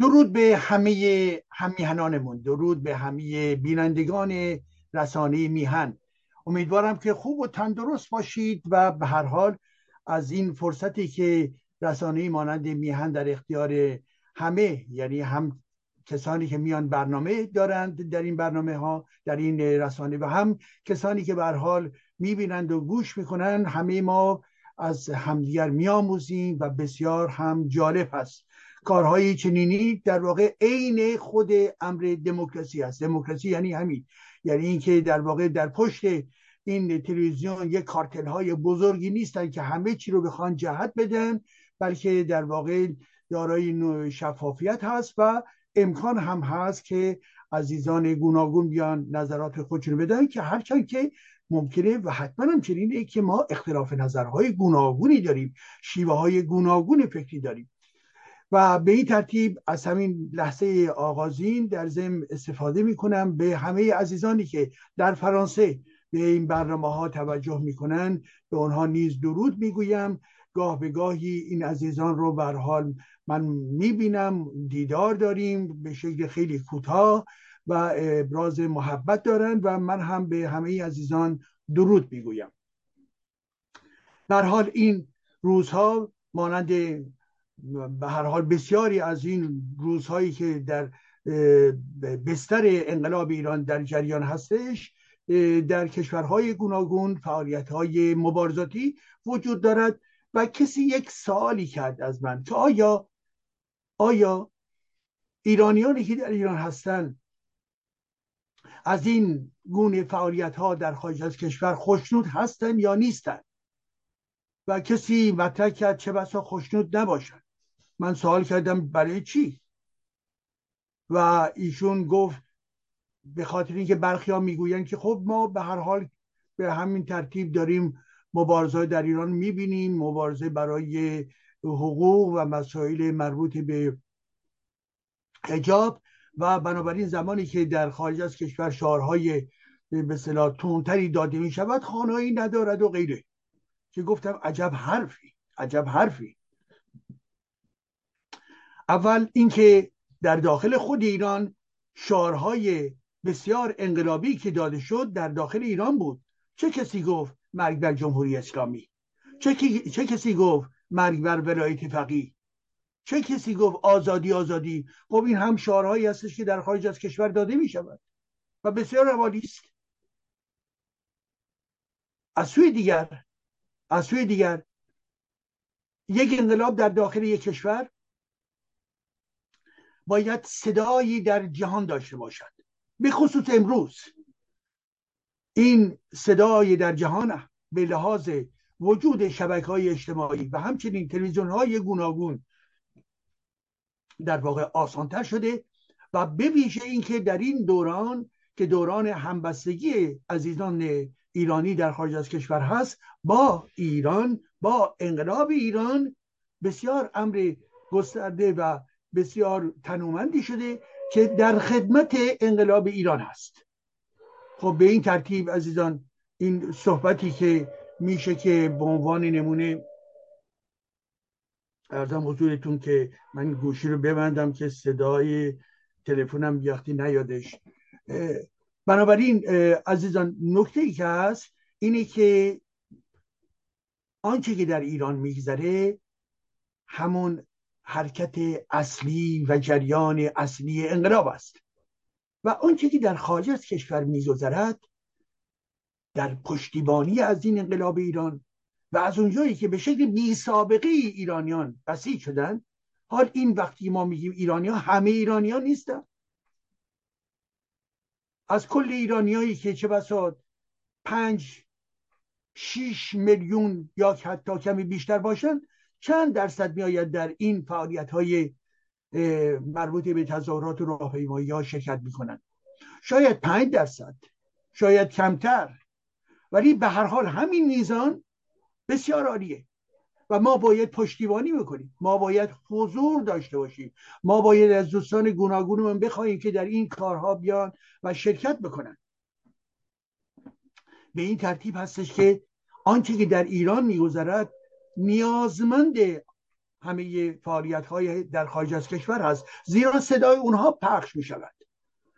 درود به همه همیهنانمون درود به همه بینندگان رسانه میهن. امیدوارم که خوب و تندرست باشید و به هر حال از این فرصتی که رسانه مانند میهن در اختیار همه یعنی هم کسانی که میان برنامه دارند در این برنامه ها در این رسانه و هم کسانی که به حال می‌بینند و گوش می‌کنند همه ما از همدیگر میآموزیم و بسیار هم جالب هست. کارهای چنینی در واقع عین خود امر دموکراسی است. دموکراسی یعنی همین. یعنی اینکه در واقع در پشت این تلویزیون یک کارتل های بزرگی نیستن که همه چی رو بخوان جهت بدن بلکه در واقع دارای شفافیت هست و امکان هم هست که عزیزان گوناگون بیان نظرات خودشون بدن که هرچند که ممکنه و حتما هم چنینه که ما اختلاف نظرهای گوناگونی داریم شیوه های گوناگون فکری داریم. و به این ترتیب از همین لحظه آغازین در ضمن استفاده می کنم به همه عزیزانی که در فرانسه به این برنامه ها توجه می‌کنن به آنها نیز درود می‌گویم. گاه به گاهی این عزیزان رو بر حال من می‌بینم دیدار داریم به شکل خیلی کوتاه و ابراز محبت دارند و من هم به همه عزیزان درود می‌گویم. در حال این روزها مانند به هر حال بسیاری از این روزهایی که در بستر انقلاب ایران در جریان هستش در کشورهای گوناگون فعالیت های مبارزاتی وجود دارد و کسی یک سوالی کرد از من که آیا آیا ایرانیانی که در ایران هستند از این گونه فعالیت ها در خارج از کشور خوشنود هستند یا نیستند و کسی مطرح کرد چه بسا خوشنود نباشند من سوال کردم برای چی؟ و ایشون گفت به خاطر اینکه برخی ها می‌گویند که خب ما به هر حال به همین ترتیب داریم مبارزه در ایران می‌بینیم مبارزه برای حقوق و مسائل مربوط به حجاب و بنابراین زمانی که در خارج از کشور شعارهای به صلاح تونتری داده می شود ندارد و غیره. که گفتم عجب حرفی عجب حرفی. اول اینکه در داخل خود ایران شعارهای بسیار انقلابی که داده شد در داخل ایران بود. چه کسی گفت مرگ بر جمهوری اسلامی؟ چه, چه کسی گفت مرگ بر ولایت فقیه؟ چه کسی گفت آزادی آزادی؟ خب این هم شعارهایی هستش که در خارج از کشور داده می شود و بسیار روالی است. از سوی دیگر از سوی دیگر یک انقلاب در داخل یک کشور باید صدایی در جهان داشته باشد. به خصوص امروز. این صدای در جهان به لحاظ وجود شبکه های اجتماعی و همچنین تلویزیون های گوناگون در واقع آسانتر شده و به ویژه اینکه در این دوران که دوران همبستگی عزیزان ایرانی در خارج از کشور هست با ایران با انقلاب ایران بسیار امر گسترده و بسیار تنومندی شده که در خدمت انقلاب ایران هست. خب به این ترتیب عزیزان این صحبتی که میشه که به عنوان نمونه ارزم حضورتون که من گوشی رو ببندم که صدای تلفنم بیاختی نیادش. بنابراین عزیزان نکته ای که هست اینه که آنچه که در ایران میگذره همون حرکت اصلی و جریان اصلی انقلاب است. و آنچه که در خارج از کشور میگذرد در پشتیبانی از این انقلاب ایران و از اونجایی که به شکل بی سابقه ایرانیان بسیج شدن حال این وقتی ما میگیم ایرانیا همه ایرانیان نیستن. از کل ایرانیایی که چه بسا پنج شیش میلیون یا حتی کمی بیشتر باشن چند درصد میآید در این فعالیت های مربوط به تظاهرات و راهپیمایی ها شرکت می‌کنن شاید پنج درصد شاید کمتر. ولی به هر حال همین میزان بسیار عالیه. و ما باید پشتیبانی بکنیم. ما باید حضور داشته باشیم. ما باید از دوستان گوناگونمون بخواهیم که در این کارها بیان و شرکت بکنن. به این ترتیب هستش که آنچه که در ایران میگذرد نیازمند همه فعالیت های در خارج از کشور هست. زیرا صدای اونها پخش می شود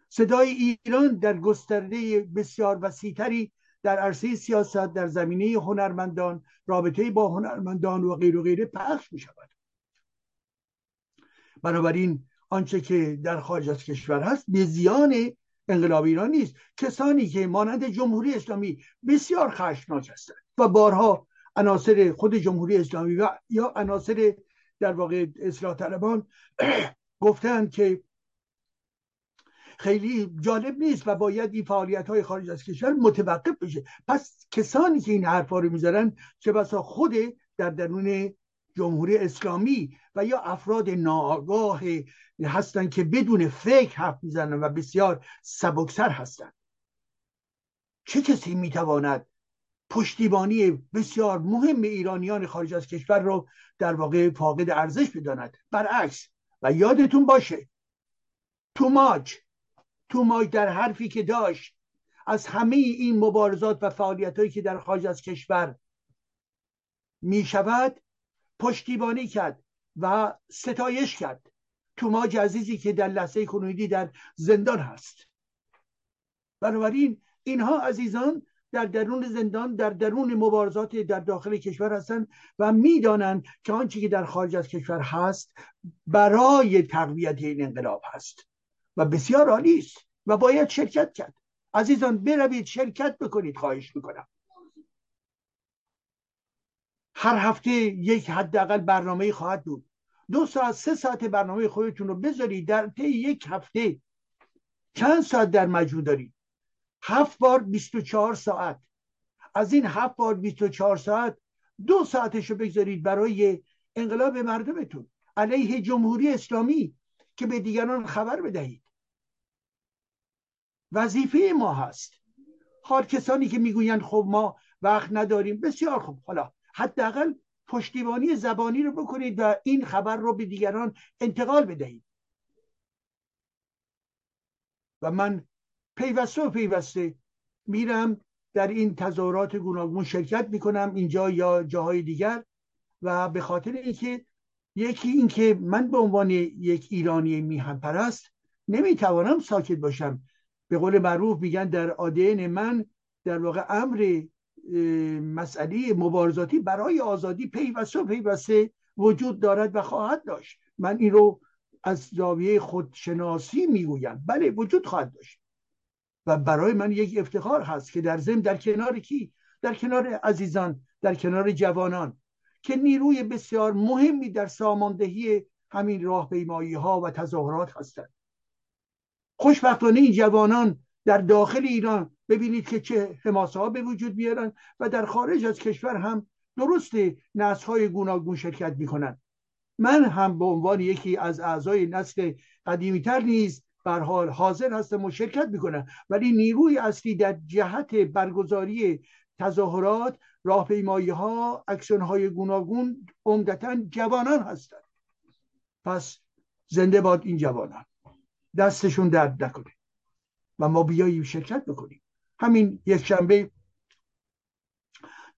صدای ایران در گسترده بسیار وسیعتری در عرصه سیاست در زمینه هنرمندان رابطه با هنرمندان و غیر و غیره پخش می شود بنابراین آنچه که در خارج از کشور هست به زیان انقلاب ایران نیست. کسانی که مانند جمهوری اسلامی بسیار خشمناک هستند و بارها عناصر خود جمهوری اسلامی و یا عناصر در واقع اصلاح طلبان گفتند که خیلی جالب نیست و باید این فعالیت های خارج از کشور متوقف بشه. پس کسانی که این حرفا رو می‌ذارن چه بسا خود در درون جمهوری اسلامی و یا افراد ناآگاه هستند که بدون فکر حرف می‌زنن و بسیار سبکسر هستند چه کسی می‌تواند پشتیبانی بسیار مهم ایرانیان خارج از کشور رو در واقع فاقد ارزش بداند برعکس و یادتون باشه توماج توماج در حرفی که داشت از همه این مبارزات و فعالیت که در خارج از کشور می شود پشتیبانی کرد و ستایش کرد. توماج عزیزی که در لحظه کنونی در زندان هست. بنابراین اینها عزیزان در درون زندان در درون مبارزات در داخل کشور هستند و می‌دانند که آنچه که در خارج از کشور هست برای تقویت این انقلاب هست و بسیار عالی است و باید شرکت کرد. عزیزان بروید شرکت بکنید خواهش می‌کنم. هر هفته یک حداقل برنامه خواهد بود. دو ساعت سه ساعت برنامه خودتون رو بذارید در طی یک هفته چند ساعت در مجموع دارید. هفت بار 24 ساعت. از این هفت بار 24 ساعت دو ساعتش رو بگذارید برای انقلاب مردمتون علیه جمهوری اسلامی که به دیگران خبر بدهید. وظیفه ما هست. حال کسانی که می‌گویند خب ما وقت نداریم بسیار خوب. حالا حداقل پشتیبانی زبانی رو بکنید و این خبر رو به دیگران انتقال بدهید. و من پیوسته و پیوسته. میرم در این تظاهرات گوناگون شرکت می‌کنم اینجا یا جاهای دیگر و به خاطر اینکه یکی اینکه من به عنوان یک ایرانی میهم پرست نمی‌توانم ساکت باشم. به قول معروف میگن در آدن من در واقع امر مسئله مبارزاتی برای آزادی پیوسته و پیوسته وجود دارد و خواهد داشت. من این رو از زاویه خودشناسی می‌گویم. بله وجود خواهد داشت. و برای من یک افتخار هست که در زم در کنار کی؟ در کنار عزیزان در کنار جوانان که نیروی بسیار مهمی در ساماندهی همین راهپیمایی ها و تظاهرات هستند. خوشبختانه این جوانان در داخل ایران ببینید که چه حماسه ها به وجود میارن و در خارج از کشور هم درست نسل های گوناگون شرکت می‌کنن. من هم به عنوان یکی از اعضای نسل قدیمی تر نیز بر حال حاضر هستم و شرکت می‌کنم. ولی نیروی اصلی در جهت برگزاری تظاهرات راهپیمایی ها اکسون های گوناگون عمدتا جوانان هستند. پس زنده باد این جوانان. دستشون درد نکنه. و ما بیاییم شرکت بکنیم. همین یک شنبه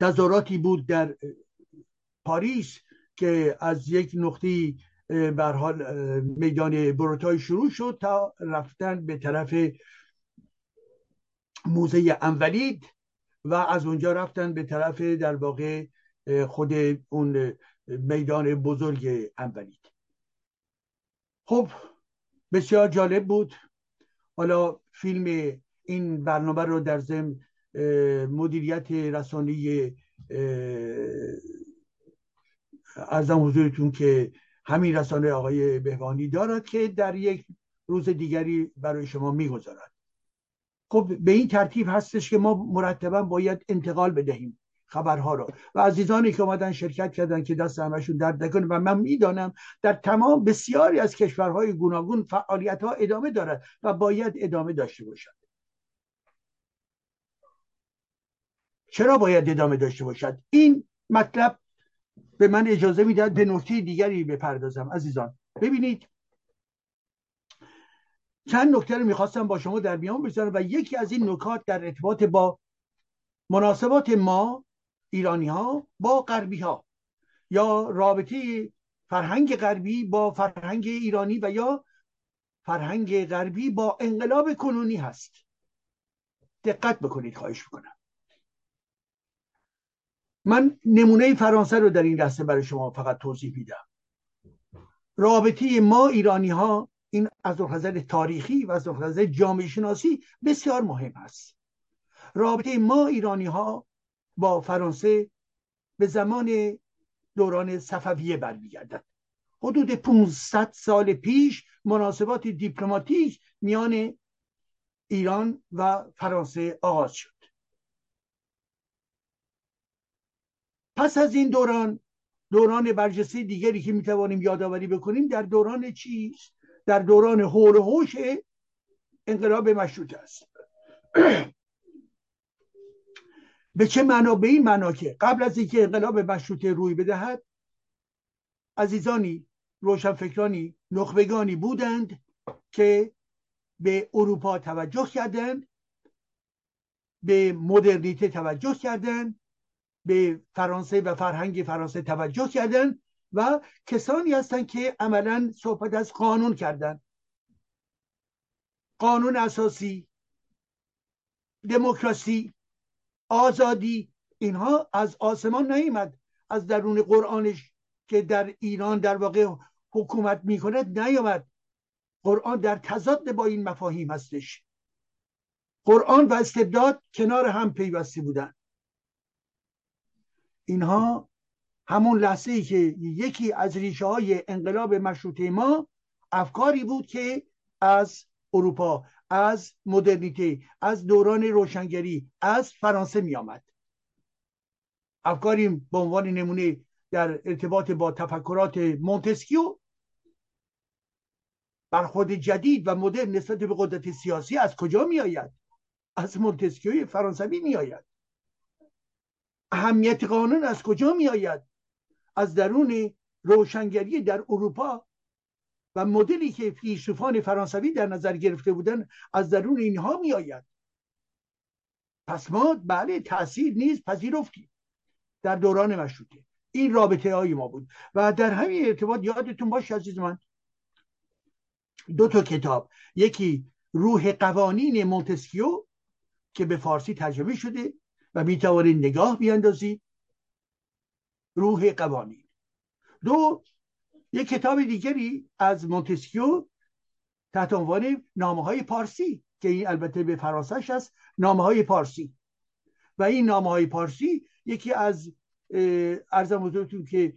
تظاهراتی بود در پاریس که از یک نقطه بر حال میدان بروتای شروع شد تا رفتن به طرف موزه انولید و از اونجا رفتن به طرف در واقع خود اون میدان بزرگ انولید. خب بسیار جالب بود. حالا فیلم این برنامه رو در ضمن مدیریت رسانه ارزم حضورتون که همین رسانه آقای بهوانی دارد که در یک روز دیگری برای شما می‌گذارد. خب به این ترتیب هستش که ما مرتبا باید انتقال بدهیم خبرها رو. و عزیزانی که اومدن شرکت کردن که دست همشون درد نکنه و من می‌دانم در تمام بسیاری از کشورهای گوناگون فعالیت ها ادامه دارد و باید ادامه داشته باشد. چرا باید ادامه داشته باشد؟ این مطلب به من اجازه می‌دهد به نکته دیگری بپردازم عزیزان. ببینید چند نکته رو می‌خواستم با شما در میان بذارم و یکی از این نکات در ارتباط با مناسبات ما ایرانی ها با غربی ها یا رابطه فرهنگ غربی با فرهنگ ایرانی و یا فرهنگ غربی با انقلاب کنونی هست. دقت بکنید خواهش می‌کنم. من نمونه فرانسه رو در این دسته برای شما فقط توضیح میدم. رابطه ما ایرانی ها این از نظر تاریخی و از نظر جامعه شناسی بسیار مهم است. رابطه ما ایرانی ها با فرانسه به زمان دوران صفویه برمیگردد. حدود 500 سال پیش مناسبات دیپلماتیک میان ایران و فرانسه آغاز شد. پس از این دوران دوران برجسته دیگری که می‌توانیم یادآوری بکنیم در دوران چیست؟ در دوران حول و حوش انقلاب مشروطه است. به چه معنا؟ به این معنا که قبل از اینکه انقلاب مشروطه روی بدهد عزیزانی روشنفکرانی نخبگانی بودند که به اروپا توجه کردند به مدرنیته توجه کردند به فرانسه و فرهنگ فرانسه توجه کردند و کسانی هستند که عملا صحبت از قانون کردند قانون اساسی دموکراسی آزادی اینها از آسمان نیامد. از درون قرآنش که در ایران در واقع حکومت می‌کند نیامد. قرآن در تضاد با این مفاهیم هستش. قرآن و استبداد کنار هم پیوسته بودن اینها همون لحظه ای که یکی از ریشه های انقلاب مشروطه ما افکاری بود که از اروپا از مدرنیته از دوران روشنگری از فرانسه می آمد افکاری به عنوان نمونه در ارتباط با تفکرات مونتسکیو برخورد جدید و مدرن نسبت به قدرت سیاسی از کجا می آید از مونتسکیوی فرانسوی می آید اهمیت قانون از کجا می آید از درون روشنگری در اروپا و مدلی که فیلسوفان فرانسوی در نظر گرفته بودن از درون اینها می آید پس ما بله تاثیر نیست پذیرفتیم در دوران مشروطه. این رابطه های ما بود. و در همین ارتباط یادتون باشه عزیز من دو تا کتاب. یکی روح قوانین مونتسکیو که به فارسی ترجمه شده. و می توانید نگاه بیاندازید. روح قوانین. دو یک کتاب دیگری از مونتسکیو تحت عنوان نامه های پارسی که این البته به فرانسهش است نامه های پارسی. و این نامه های پارسی یکی از ارزم حضورتون که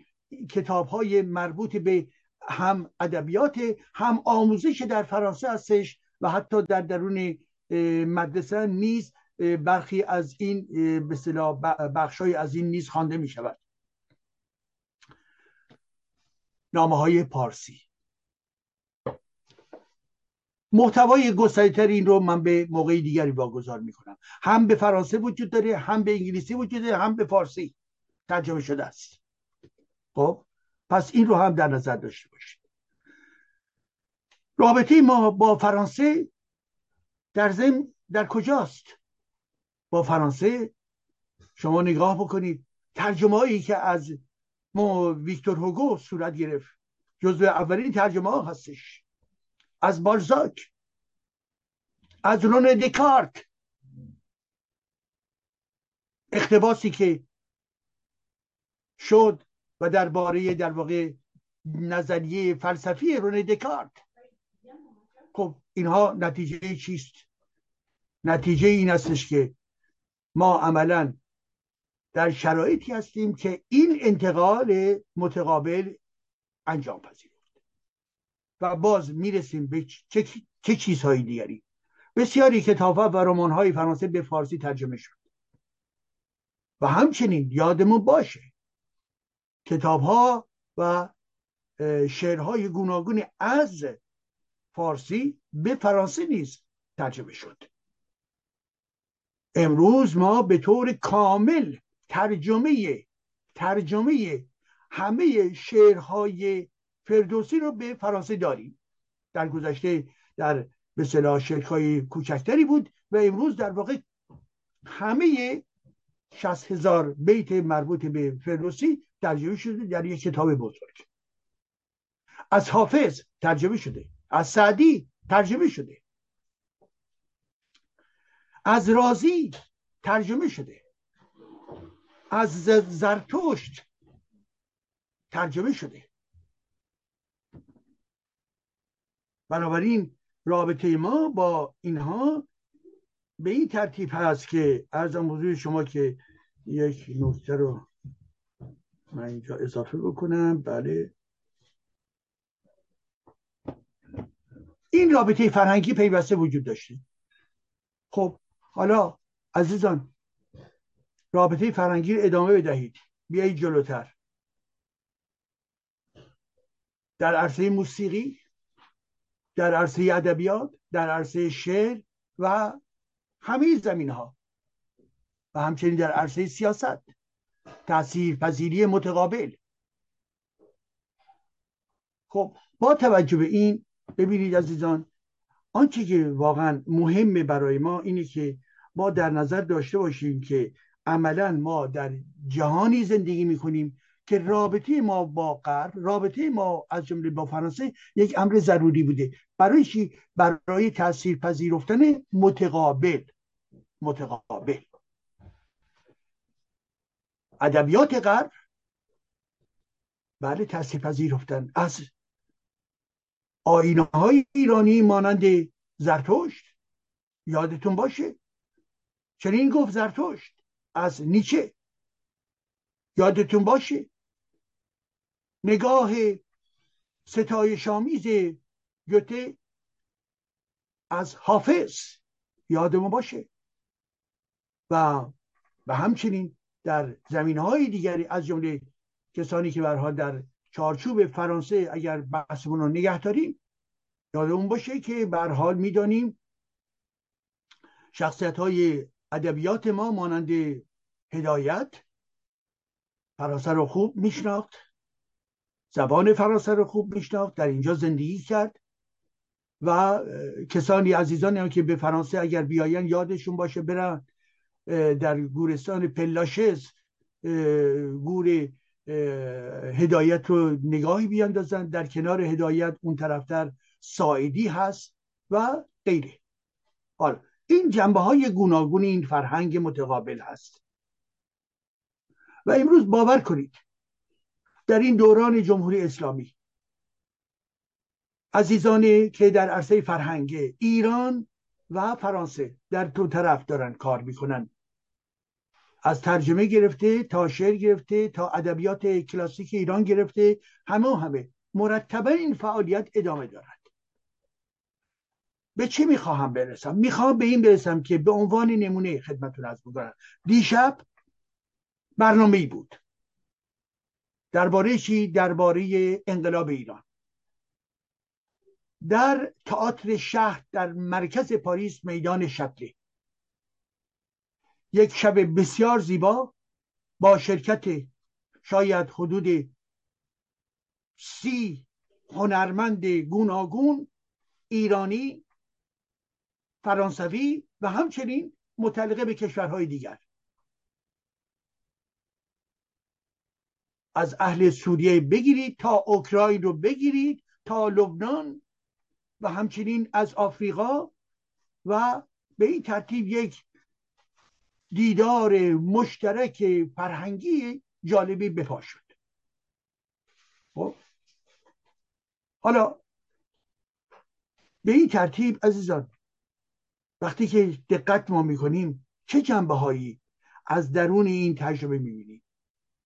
کتاب های مربوط به هم ادبیات هم آموزش در فرانسه هستش و حتی در درون مدرسه نیز برخی از این به بخشای از این نیز خوانده می شود نامه های پارسی. محتوای گستریتر این رو من به موقعی دیگری واگذار می‌کنم. هم به فرانسه وجود داره هم به انگلیسی وجود داره هم به فارسی ترجمه شده است. خب پس این رو هم در نظر داشته باشید. رابطه ما با فرانسه در زم در کجاست؟ با فرانسه شما نگاه بکنید. ترجمه هایی که از ما ویکتور هوگو صورت گرفت. جزو اولین ترجمه ها هستش. از بالزاک. از رون دکارت. اقتباسی که شد و درباره در واقع نظریه فلسفی رون دکارت. خب اینها نتیجه چیست؟ نتیجه این استش که ما عملا در شرایطی هستیم که این انتقال متقابل انجام پذیرفت. و باز می‌رسیم به چه, چه چیزهای دیگری؟ بسیاری کتاب و رمان های فرانسه به فارسی ترجمه شد. و همچنین یادمون باشه کتاب ها و شعرهای گوناگون از فارسی به فرانسه نیز ترجمه شد. امروز ما به طور کامل ترجمه ترجمه همه شعرهای فردوسی رو به فرانسه داریم. در گذشته در به صلاح شعرهای کوچکتری بود و امروز در واقع همه شست هزار بیت مربوط به فردوسی ترجمه شده در یک کتاب بزرگ. از حافظ ترجمه شده از سعدی ترجمه شده. از رازی ترجمه شده. از زرتشت ترجمه شده. بنابراین رابطه ما با اینها به این ترتیب هست که ارزم حضور شما که یک نکته رو من اینجا اضافه بکنم. بله. این رابطه فرهنگی پیوسته وجود داشته. خب حالا عزیزان رابطه فرهنگی رو ادامه بدهید. بیایید جلوتر. در عرصه موسیقی در عرصه ادبیات در عرصه شعر و همه زمین ها و همچنین در عرصه سیاست. تاثیر پذیری متقابل. خب با توجه به این ببینید عزیزان آنچه که واقعا مهمه برای ما اینه که ما در نظر داشته باشیم که عملا ما در جهانی زندگی می‌کنیم که رابطه ما با غرب رابطه ما از جمله با فرانسه یک امر ضروری بوده. برای چی؟ برای تاثیر پذیرفتن متقابل. متقابل. ادبیات غرب بله تاثیر پذیرفتن از آینه های ایرانی مانند زرتشت یادتون باشه چنین گفت زرتشت. از نیچه. یادتون باشه. نگاه ستای شامیز گوته از حافظ. یادمون باشه. و و همچنین در زمین های دیگری از جمله کسانی که برها در چارچوب فرانسه اگر بحثمون رو نگه داریم یادمون باشه که به حال می‌دانیم شخصیت های ادبیات ما مانند هدایت فرانسه رو خوب میشناخت. زبان فرانسه رو خوب میشناخت. در اینجا زندگی کرد. و کسانی عزیزانی که به فرانسه اگر بیاین یادشون باشه برن در گورستان پلاشز گور هدایت رو نگاهی بیاندازن. در کنار هدایت اون طرفتر ساعدی هست و غیره. حالا این جنبه های گوناگون این فرهنگ متقابل هست. و امروز باور کنید در این دوران جمهوری اسلامی عزیزانی که در عرصه فرهنگ ایران و فرانسه در دو طرف دارن کار می‌کنن. از ترجمه گرفته تا شعر گرفته تا ادبیات کلاسیک ایران گرفته همه همه مرتبا این فعالیت ادامه دارد به چی می‌خواهم برسم؟ می‌خوام به این برسم که به عنوان نمونه خدمتتون از بگم دیشب برنامه ای بود. درباره چی؟ درباره انقلاب ایران. در تئاتر شهر در مرکز پاریس میدان شتله یک شب بسیار زیبا با شرکت شاید حدود سی هنرمند گوناگون ایرانی فرانسوی و همچنین متعلقه به کشورهای دیگر. از اهل سوریه بگیرید تا اوکراین رو بگیرید تا لبنان و همچنین از آفریقا و به این ترتیب یک دیدار مشترک فرهنگی جالبی بپا شد. خب. حالا به این ترتیب عزیزان وقتی که دقت ما می‌کنیم چه جنبه هایی از درون این تجربه می‌بینیم؟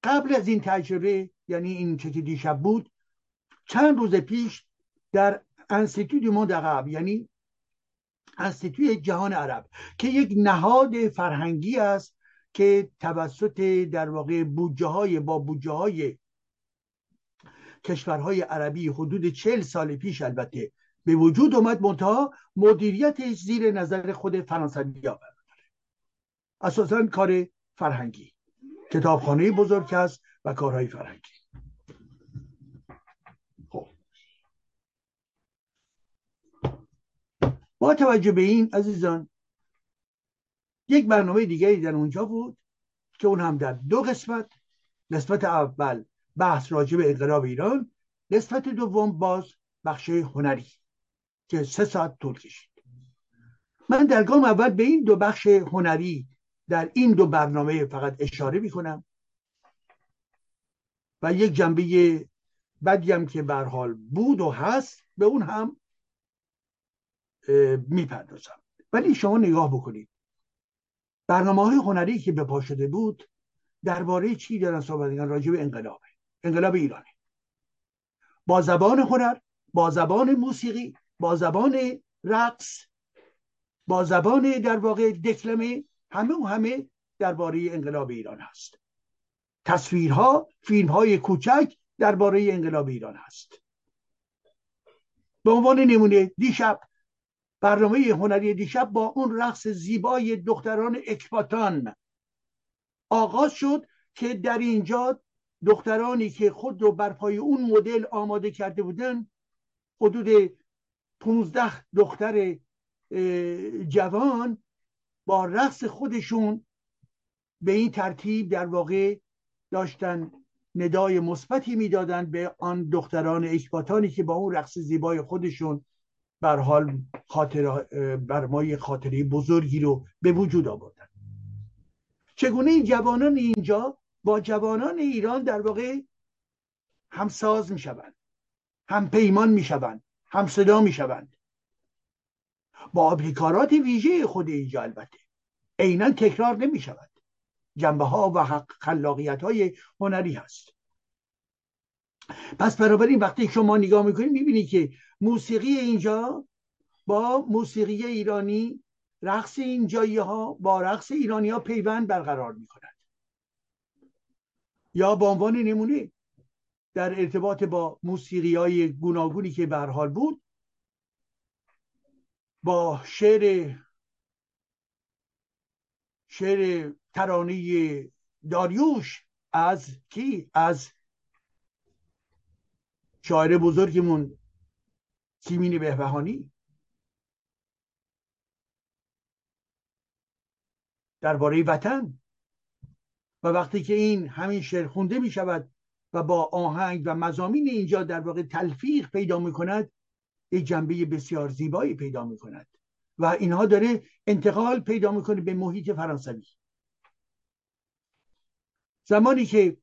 قبل از این تجربه یعنی این چه که دیشب بود چند روز پیش در انستیتوی موند عقب یعنی انستیتوی جهان عرب که یک نهاد فرهنگی است که توسط در واقع بودجه های با بودجه های کشورهای عربی حدود چل سال پیش البته به وجود اومد منتها مدیریتش زیر نظر خود فرانسوی ها اساسا کار فرهنگی کتابخانه بزرگ است و کارهای فرهنگی. خب. با توجه به این عزیزان یک برنامه دیگری در اونجا بود که اون هم در دو قسمت. قسمت اول بحث راجع به انقلاب ایران قسمت دوم باز بخش هنری. که سه ساعت طول کشید. من در گام اول به این دو بخش هنری در این دو برنامه فقط اشاره می کنم و یک جنبه بدی هم که حال بود و هست به اون هم می‌پردازم. ولی شما نگاه بکنید. برنامه های هنری که به پا شده بود درباره چی دارن صحبت راجع به انقلابه انقلاب ایرانه. با زبان هنر با زبان موسیقی با زبان رقص با زبان در واقع دکلمه همه و همه درباره انقلاب ایران هست. تصویرها فیلم های کوچک درباره انقلاب ایران هست. به عنوان نمونه دیشب برنامه هنری دیشب با اون رقص زیبای دختران اکباتان آغاز شد که در اینجا دخترانی که خود رو بر پای اون مدل آماده کرده بودن حدود 15 دختر جوان با رقص خودشون به این ترتیب در واقع داشتن ندای مثبتی می‌دادند به آن دختران اکباتانی که با اون رقص زیبای خودشون بر حال خاطر بر ما خاطره بزرگی رو به وجود آوردن. چگونه این جوانان اینجا با جوانان ایران در واقع همساز می‌شوند هم پیمان می‌شوند؟ هم صدا می‌شوند. با ابتکارات ویژه خود اینجا البته. عینا تکرار نمی شود جنبه ها و خلاقیت های هنری هست. پس بنابراین وقتی شما نگاه می‌کنید می‌بینید که موسیقی اینجا با موسیقی ایرانی رقص اینجایی ها با رقص ایرانی ها پیوند برقرار می‌کند. یا به عنوان نمونه در ارتباط با موسیقی های گوناگونی که به حال بود با شعر شعر ترانه داریوش از کی؟ از شاعر بزرگمون سیمین بهبهانی. درباره وطن. و وقتی که این همین شعر خونده می شود و با آهنگ و مزامین اینجا در واقع تلفیق پیدا می کند یک جنبه بسیار زیبایی پیدا می کند و اینها داره انتقال پیدا می‌کنه به محیط فرانسوی. زمانی که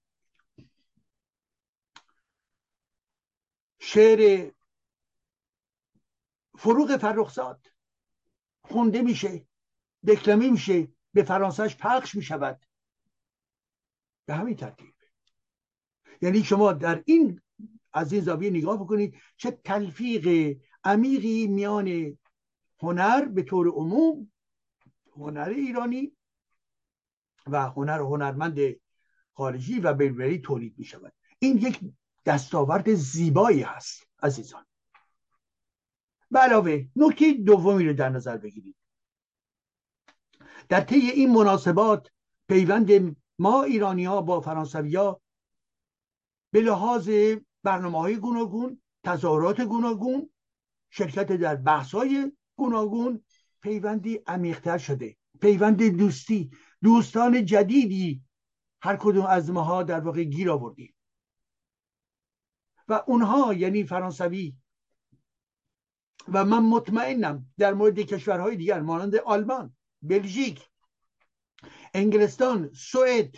شعر فروغ فرخزاد خونده میشه دکلمه میشه به فرانسهش پخش می‌شود. به همین ترتیب. یعنی شما در این از این زاویه نگاه بکنید چه تلفیق عمیقی میان هنر به طور عموم هنر ایرانی و هنر هنرمند خارجی و بلبری تولید می شود این یک دستاورد زیبایی هست عزیزان. به علاوه نکته دومی رو در نظر بگیرید. در طی این مناسبات پیوند ما ایرانی ها با فرانسوی ها به لحاظ برنامه های گوناگون تظاهرات گوناگون شرکت در بحث های گوناگون پیوندی عمیقتر شده. پیوند دوستی دوستان جدیدی هر کدوم از ماها در واقع گیر آوردیم و اونها یعنی فرانسوی و من مطمئنم در مورد کشورهای دیگر مانند آلمان بلژیک انگلستان سوئد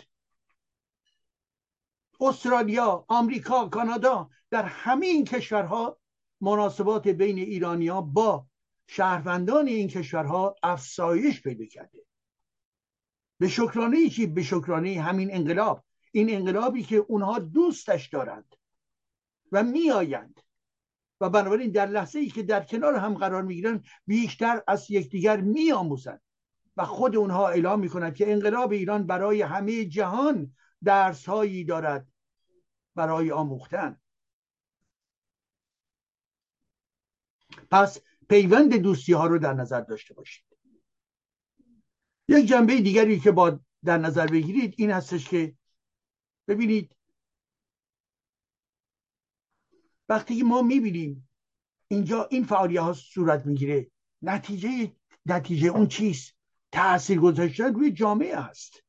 استرالیا آمریکا کانادا در همین کشورها مناسبات بین ایرانیا با شهروندان این کشورها افسایش پیدا کرده. به شکرانه چی به شکرانه همین انقلاب این انقلابی که اونها دوستش دارند و میآیند و بنابراین در لحظه ای که در کنار هم قرار می‌گیرن بیشتر از یکدیگر میآموزند و خود اونها اعلام می‌کنند که انقلاب ایران برای همه جهان درس هایی دارد برای آموختن. پس پیوند دوستی ها رو در نظر داشته باشید. یک جنبه دیگری که با در نظر بگیرید این هستش که ببینید وقتی ما می‌بینیم اینجا این فعالیت ها صورت می‌گیره نتیجه نتیجه اون چیست؟ تاثیر گذاشتن روی جامعه است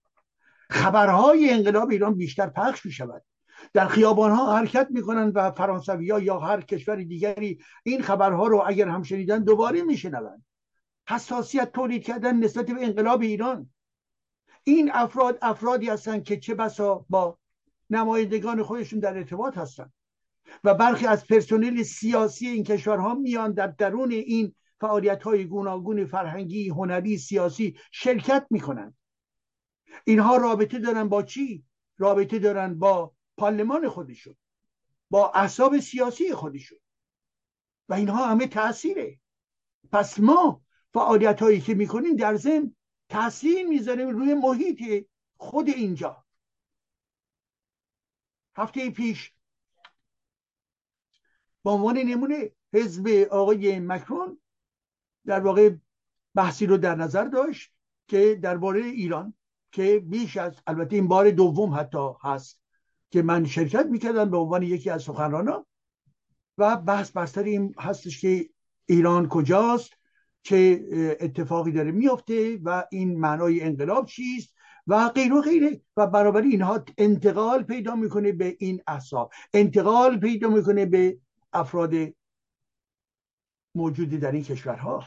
خبرهای انقلاب ایران بیشتر پخش می شود در خیابان ها حرکت می‌کنن و فرانسوی ها یا هر کشور دیگری این خبرها رو اگر هم شنیدن دوباره میشنوند حساسیت تولید کردن نسبت به انقلاب ایران. این افراد افرادی هستند که چه بسا با نمایندگان خودشون در ارتباط هستند و برخی از پرسنل سیاسی این کشورها میان در درون این فعالیت های گوناگون فرهنگی هنری سیاسی شرکت می‌کنند اینها رابطه دارن با چی؟ رابطه دارن با پارلمان خودشون با احساب سیاسی خودشون و اینها همه تاثیره پس ما فعالیت هایی که می‌کنیم در ضمن تاثیر می‌ذاریم روی محیط خود اینجا. هفته پیش با عنوان نمونه حزب آقای مکرون در واقع بحثی رو در نظر داشت که درباره ایران که بیش از البته این بار دوم حتی هست که من شرکت می‌کردم به عنوان یکی از سخنرانا و بحث بستر این هستش که ایران کجاست چه اتفاقی داره میفته و این معنای انقلاب چیست و غیر و غیره. و برابر اینها انتقال پیدا می‌کنه به این احساب انتقال پیدا می‌کنه به افراد موجودی در این کشورها.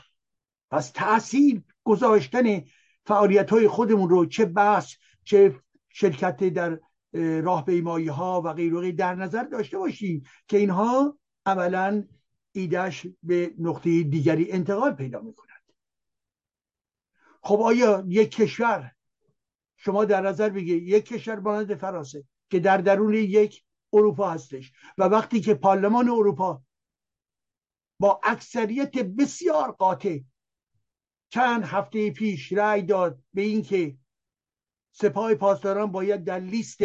پس تاثیر گذاشتن فعالیت های خودمون رو چه بحث چه شرکت در راهپیمایی ها و غیره در نظر داشته باشیم که اینها عملا ایدهش به نقطه دیگری انتقال پیدا می‌کنند. خب آیا یک کشور شما در نظر بگیرید یک کشور مانند فرانسه که در درون یک اروپا هستش و وقتی که پارلمان اروپا با اکثریت بسیار قاطع چند هفته پیش رأی داد به اینکه سپاه پاسداران باید در لیست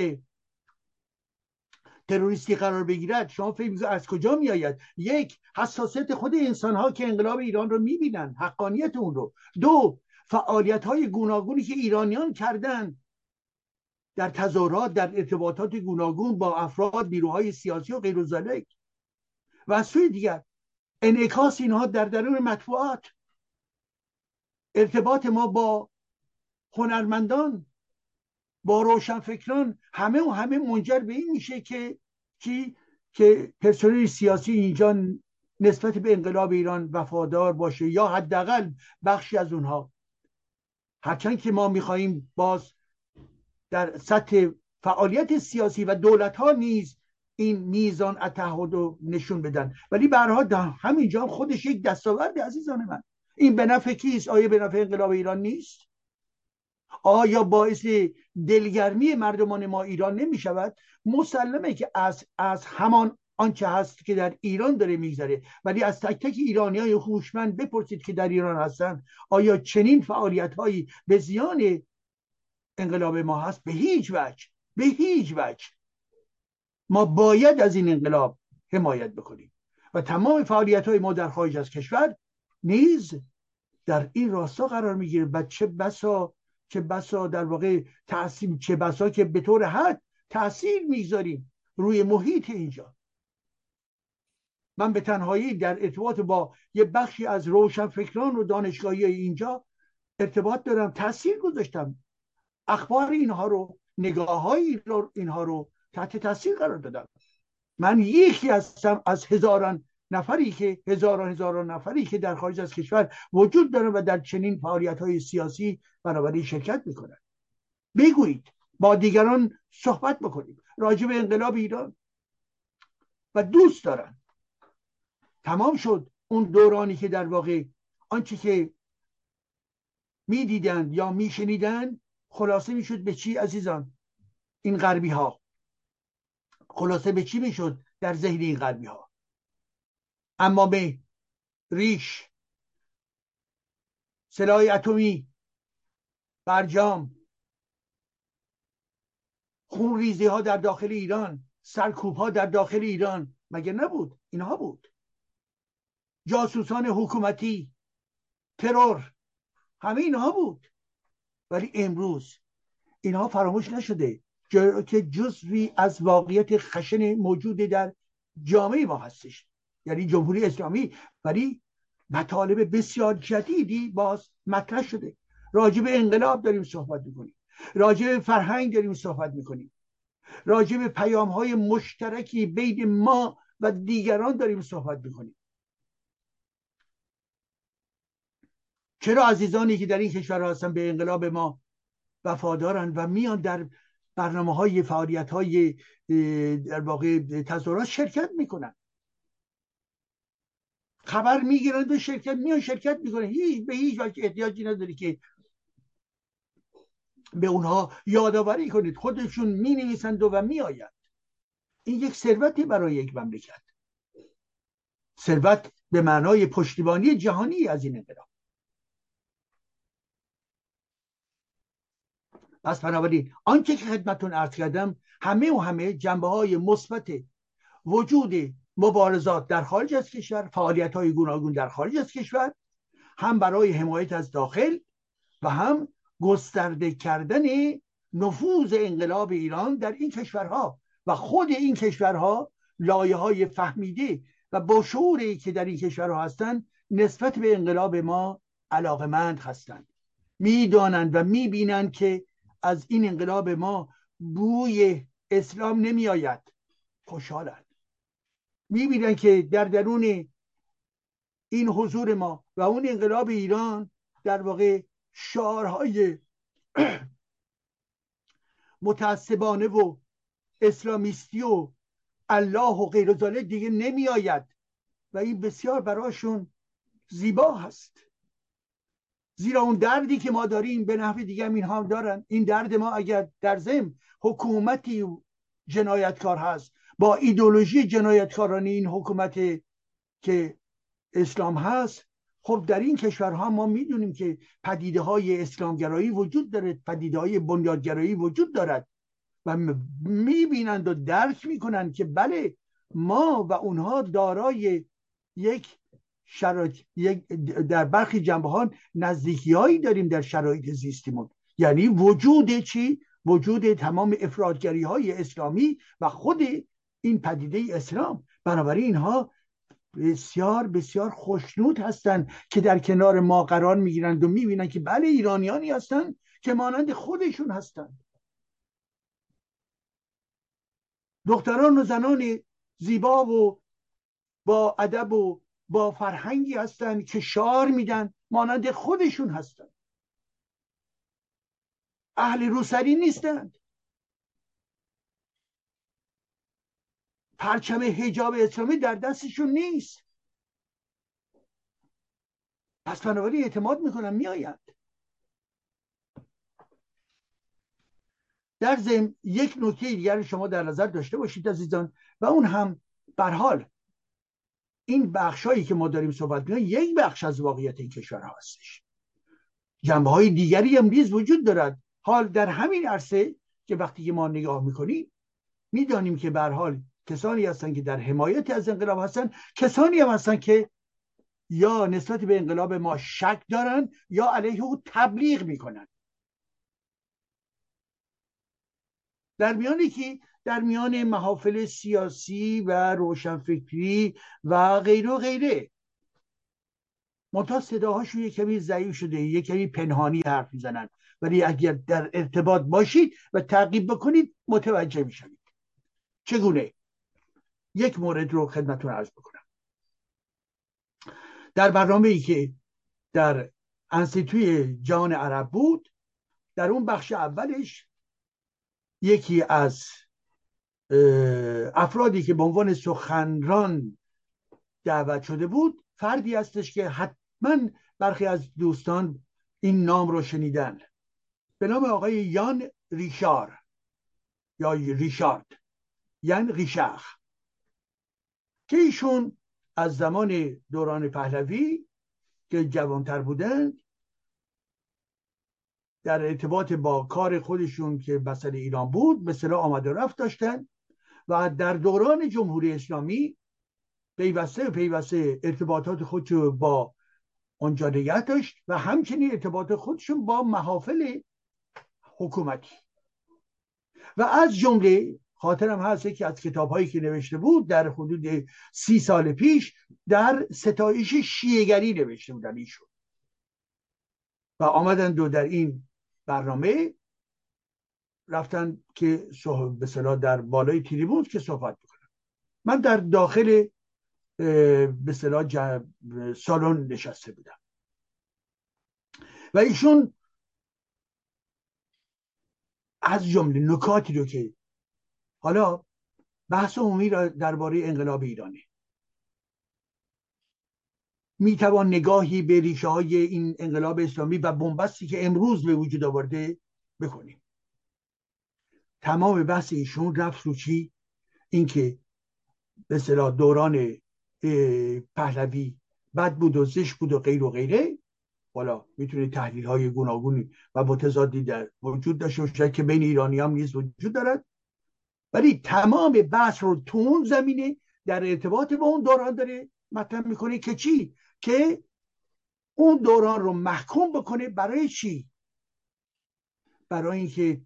تروریستی قرار بگیرد. شما فکر از کجا میآید؟ یک حساسیت خود انسان ها که انقلاب ایران رو می‌بینن حقانیت اون رو. دو فعالیت های گوناگونی که ایرانیان کردن در تظاهرات در ارتباطات گوناگون با افراد نیروهای سیاسی و غیر و از سوی دیگر انعکاس اینها در درون مطبوعات. ارتباط ما با هنرمندان با روشنفکران همه و همه منجر به این میشه که کی که پرسنل سیاسی اینجا نسبت به انقلاب ایران وفادار باشه یا حداقل بخشی از اونها. هرچند که ما می‌خواهیم باز در سطح فعالیت سیاسی و دولت ها نیز این میزان اتحاد رو نشون بدن. ولی برها همینجا خودش یک دستاورد عزیزان من. این به نفع کیست؟ آیا به نفع انقلاب ایران نیست؟ آیا باعث دلگرمی مردمان ما ایران نمی شود مسلمه که از, از همان آنچه هست که در ایران داره میگذره. ولی از تک تک ایرانی های خوشمند بپرسید که در ایران هستن. آیا چنین فعالیت هایی به زیان انقلاب ما هست؟ به هیچ وجه. به هیچ وجه. ما باید از این انقلاب حمایت بکنیم. و تمام فعالیت های ما در خارج از کشور نیز در این راستا قرار می‌گیره. و چه بسا چه بسا در واقع تاثیر چه بسا که به طور حد تاثیر می‌گذاریم روی محیط اینجا. من به تنهایی در ارتباط با یه بخشی از روشنفکران و دانشگاهی اینجا ارتباط دارم تاثیر گذاشتم. اخبار اینها رو نگاه های اینها رو تحت تاثیر قرار دادم. من یکی هستم از هزاران نفری که هزاران هزاران نفری که در خارج از کشور وجود دارن و در چنین فعالیت های سیاسی بنابراین شرکت می‌کنن. بگویید با دیگران صحبت بکنیم. راجع به انقلاب ایران. و دوست دارن. تمام شد. اون دورانی که در واقع آنچه که می‌دیدند یا میشنیدند خلاصه می‌شد به چی عزیزان؟ این غربی ها خلاصه به چی می‌شد در ذهن این غربی ها اما به ریش سلاح اتمی برجام خونریزی ها در داخل ایران سرکوب ها در داخل ایران. مگه نبود؟ اینها بود. جاسوسان حکومتی ترور همه اینها بود. ولی امروز اینها فراموش نشده که جزوی از واقعیت خشن موجود در جامعه ما هستش. یعنی جمهوری اسلامی ولی مطالب بسیار جدیدی باز مطرح شده. راجع به انقلاب داریم صحبت می‌کنیم. راجع به فرهنگ داریم صحبت می‌کنیم. راجع به پیام های مشترکی بین ما و دیگران داریم صحبت می‌کنیم. چرا عزیزانی که در این کشور هستن به انقلاب ما وفادارن و میان در برنامه های فعالیت های در واقع تظاهرات شرکت می‌کنن؟ خبر می‌گیرند و شرکت میان شرکت می‌کنن هیچ به هیچ وجه احتیاجی نداری که به اونها یادآوری کنید. خودشون می نویسند و, می آید. این یک ثروتی برای یک مملکت. ثروت به معنای پشتیبانی جهانی از این انقلاب. پس بنابراین آنچه که خدمتون ارز کردم همه و همه جنبه های مثبت وجود مبارزات در خارج از کشور فعالیت های گوناگون در خارج از کشور هم برای حمایت از داخل و هم گسترده کردن نفوذ انقلاب ایران در این کشورها و خود این کشورها لایه های فهمیده و با شعوری که در این کشورها هستند نسبت به انقلاب ما علاقمند هستند. می‌دانند و می‌بینند که از این انقلاب ما بوی اسلام نمی آید خوشحالند. می‌بینند که در درون این حضور ما و اون انقلاب ایران در واقع شعارهای متعصبانه و اسلامیستی و الله و غیر دیگه نمی آید و این بسیار براشون زیبا هست. زیرا اون دردی که ما داریم به نحو دیگه هم اینها دارن. این درد ما اگر در زم حکومتی جنایتکار هست با ایدولوژی جنایتکارانی این حکومت که اسلام هست خب در این کشورها ما می‌دونیم که پدیده های اسلامگرایی وجود داره پدیده های بنیادگرایی وجود دارد و می‌بینند و درک می‌کنند که بله ما و اونها دارای یک شرایط در برخی جنبه ها نزدیکی هایی داریم در شرایط زیستیمون. یعنی وجود چی؟ وجود تمام افرادگری های اسلامی و خود این پدیده اسلام. بنابراین اینها بسیار بسیار خوشنود هستند که در کنار ما قرار می‌گیرند و می‌بینند که بله ایرانیانی هستند که مانند خودشون هستند. دختران و زنان زیبا و با ادب و با فرهنگی هستند که شعار میدن مانند خودشون هستند. اهل روسری نیستند. پرچم حجاب اسلامی در دستشون نیست. پس بنابراین اعتماد می‌کنن میآیند در ضمن یک نکته دیگر شما در نظر داشته باشید عزیزان و اون هم بر حال این بخشهایی که ما داریم صحبت می‌کنیم یک بخش از واقعیت این کشور هستش. جنبه های دیگری هم نیز وجود دارد. حال در همین عرصه که وقتی که ما نگاه می‌کنیم می‌دانیم که به حال کسانی هستند که در حمایت از انقلاب هستند کسانی هم هستند که یا نسبت به انقلاب ما شک دارند یا علیه او تبلیغ می‌کنند در میانی که در میان محافل سیاسی و روشنفکری و غیره و غیره. منتها صداهاشون یک کمی ضعیف شده یک کمی پنهانی حرف می‌زنن. ولی اگر در ارتباط باشید و تعقیب بکنید متوجه می‌شوید. چگونه؟ یک مورد رو خدمتون عرض بکنم. در برنامه ای که در انستیتوی جان عرب بود در اون بخش اولش یکی از افرادی که به عنوان سخنران دعوت شده بود فردی هستش که حتما برخی از دوستان این نام رو شنیدن. به نام آقای یان ریشار یا ریشارد. یان ریشخ که ایشون از زمان دوران پهلوی که جوانتر بودند در ارتباط با کار خودشون که مسئله ایران بود مثلا آمد و رفت داشتن و در دوران جمهوری اسلامی پیوسته پیوسته ارتباطات خودشو با آنجا نگه داشت و همچنین ارتباط خودشون با محافل حکومتی. و از جمله خاطرم هست که از کتاب هایی که نوشته بود در حدود سی سال پیش در ستایش شیعگری نوشته بودن ایشون و آمدن دو در این برنامه رفتن که به صلاح در بالای تریبون که صحبت بکنم من در داخل به صلاح سالن نشسته بودم. و ایشون از جمله نکاتی رو که حالا بحث عمومی درباره انقلاب ایرانی می توان نگاهی به ریشه های این انقلاب اسلامی و بنبستی که امروز به وجود آورده بکنیم. تمام بحث ایشون رفت رو چی؟ اینکه به صلاح دوران پهلوی بد بود و زش بود و غیر و غیره. حالا می‌تونه تحلیل های گوناگونی و متضادی در وجود داشته باشه که بین ایرانی هم نیز وجود دارد. ولی تمام بحث رو تو اون زمینه در ارتباط با اون دوران داره مطرح می‌کنه که چی؟ که اون دوران رو محکوم بکنه برای چی؟ برای اینکه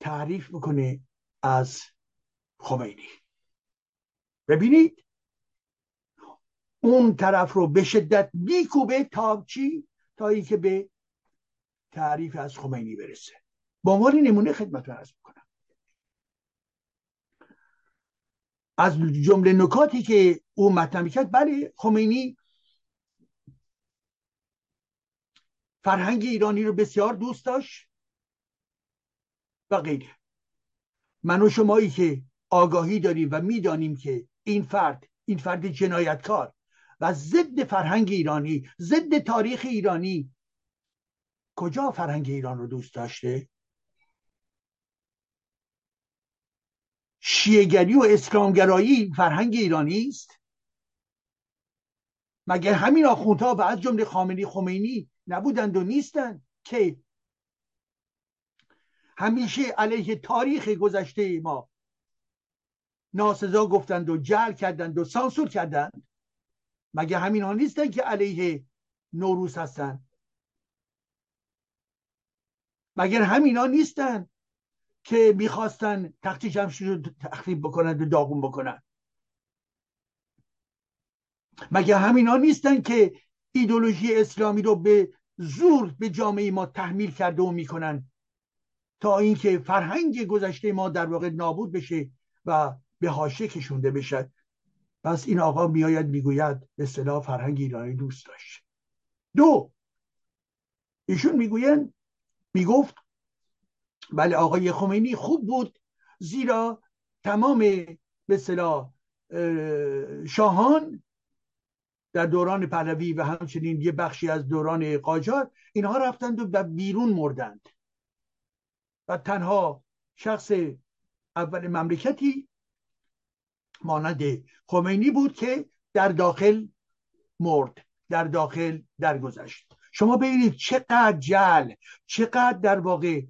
تعریف بکنه از خمینی. ببینید اون طرف رو به شدت میکوبه تا چی؟ تا اینکه به تعریف از خمینی برسه. با عنوان نمونه خدمت رو می‌کنم. از جمله نکاتی که او مطرح کرد بله خمینی فرهنگ ایرانی رو بسیار دوست داشت و غیره من و شمایی که آگاهی داریم و می‌دانیم که این فرد این فرد جنایتکار و ضد فرهنگ ایرانی ضد تاریخ ایرانی کجا فرهنگ ایران رو دوست داشته؟ شیعگری و اسلامگرایی فرهنگ ایرانی است. مگه همین آخوندها و از جمله خامنی خمینی نبودند و نیستند که همیشه علیه تاریخ گذشته ما ناسزا گفتند و جل کردند و سانسور کردند؟ مگه همین ها نیستن که علیه نوروز هستند؟ مگر همین ها نیستن که می‌خواستن تخت جمشید رو تخریب بکنند و داغون بکنند مگه همین ها نیستن که ایدولوژی اسلامی رو به زور به جامعه ما تحمیل کرده و می‌کنن؟ تا اینکه فرهنگ گذشته ما در واقع نابود بشه و به حاشیه کشونده بشه. پس این آقا میآید می‌گوید به صلاح فرهنگ ایرانی دوست داشت. دو ایشون می‌گوین می‌گفت بله آقای خمینی خوب بود. زیرا تمام به صلاح شاهان در دوران پهلوی و همچنین یه بخشی از دوران قاجار اینها رفتند و بیرون مردند. و تنها شخص اول مملکتی مانند خمینی بود که در داخل مرد در داخل درگذشت. شما ببینید چقدر جل چقدر در واقع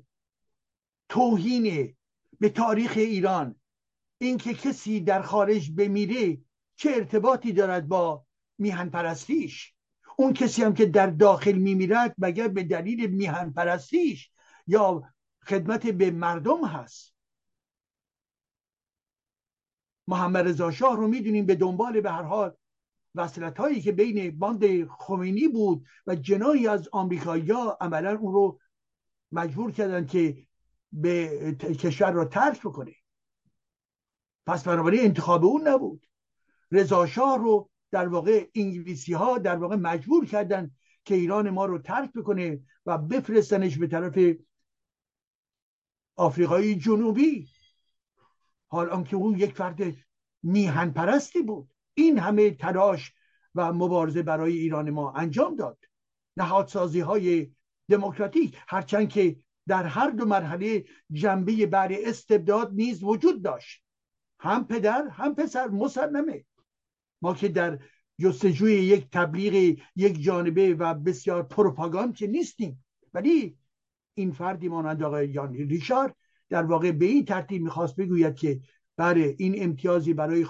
توهین به تاریخ ایران. اینکه کسی در خارج بمیره چه ارتباطی دارد با میهن پرستیش اون کسی هم که در داخل میمیرد مگر به دلیل میهن پرستیش یا خدمت به مردم هست؟ محمد رضا شاه رو می‌دونیم به دنبال به هر حال وصلت هایی که بین باند خمینی بود و جنایی از آمریکایی‌ها عملا اون رو مجبور کردن که به کشور را ترک بکنه پس بنابراین انتخاب اون نبود. رضا شاه رو در واقع انگلیسی ها در واقع مجبور کردن که ایران ما رو ترک بکنه و بفرستنش به طرف آفریقای جنوبی. حال آنکه اون یک فرد میهن پرستی بود. این همه تلاش و مبارزه برای ایران ما انجام داد. نهادسازی های دموکراتیک هرچند که در هر دو مرحله جنبه بر استبداد نیز وجود داشت. هم پدر هم پسر مسلمه ما که در جستجوی یک تبلیغ یک جانبه و بسیار پروپاگاند که نیستیم. ولی این فردی مانند آقای یان ریشار در واقع به این ترتیب می‌خواست بگوید که بله این امتیازی برای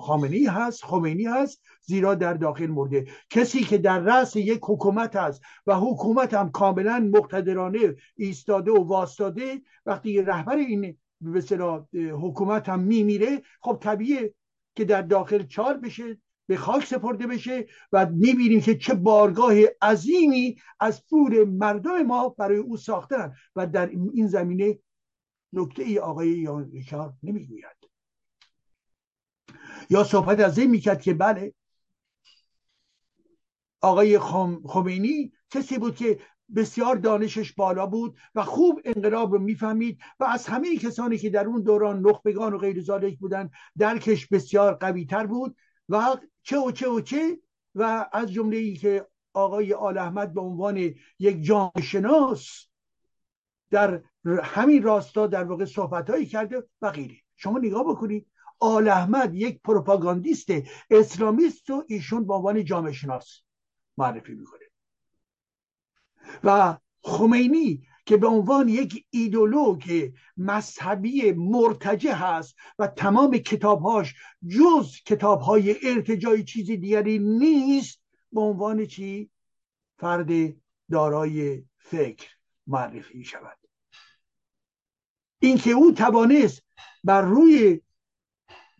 خامنی هست خمینی هست زیرا در داخل مرده. کسی که در رأس یک حکومت هست و حکومت هم کاملا مقتدرانه ایستاده و واسطاده وقتی رهبر این به حکومت هم میمیره خب طبیعه که در داخل چال بشه به خاک سپرده بشه و می‌بینیم که چه بارگاه عظیمی از پور مردم ما برای او ساختن و در این زمینه نکته ای آقای یان ریچارد نمی‌گوید. یا صحبت از این می‌کرد که بله آقای خمینی کسی بود که بسیار دانشش بالا بود و خوب انقلاب رو می‌فهمید و از همه کسانی که در اون دوران نخبگان و غیر ذالک بودن درکش بسیار قوی تر بود و چه و چه و چه و از جمله ای که آقای آل احمد به عنوان یک جامعه شناس در همین راستا در واقع صحبت کرده و غیره. شما نگاه بکنید آل احمد یک پروپاگاندیست اسلامیست و ایشون به عنوان جامعه شناس معرفی می‌کنه. و خمینی که به عنوان یک ایدئولوگ مذهبی مرتجع هست و تمام کتابهاش جز کتابهای ارتجای چیزی دیگری نیست به عنوان چی؟ فرد دارای فکر معرفی شود اینکه او توانست بر روی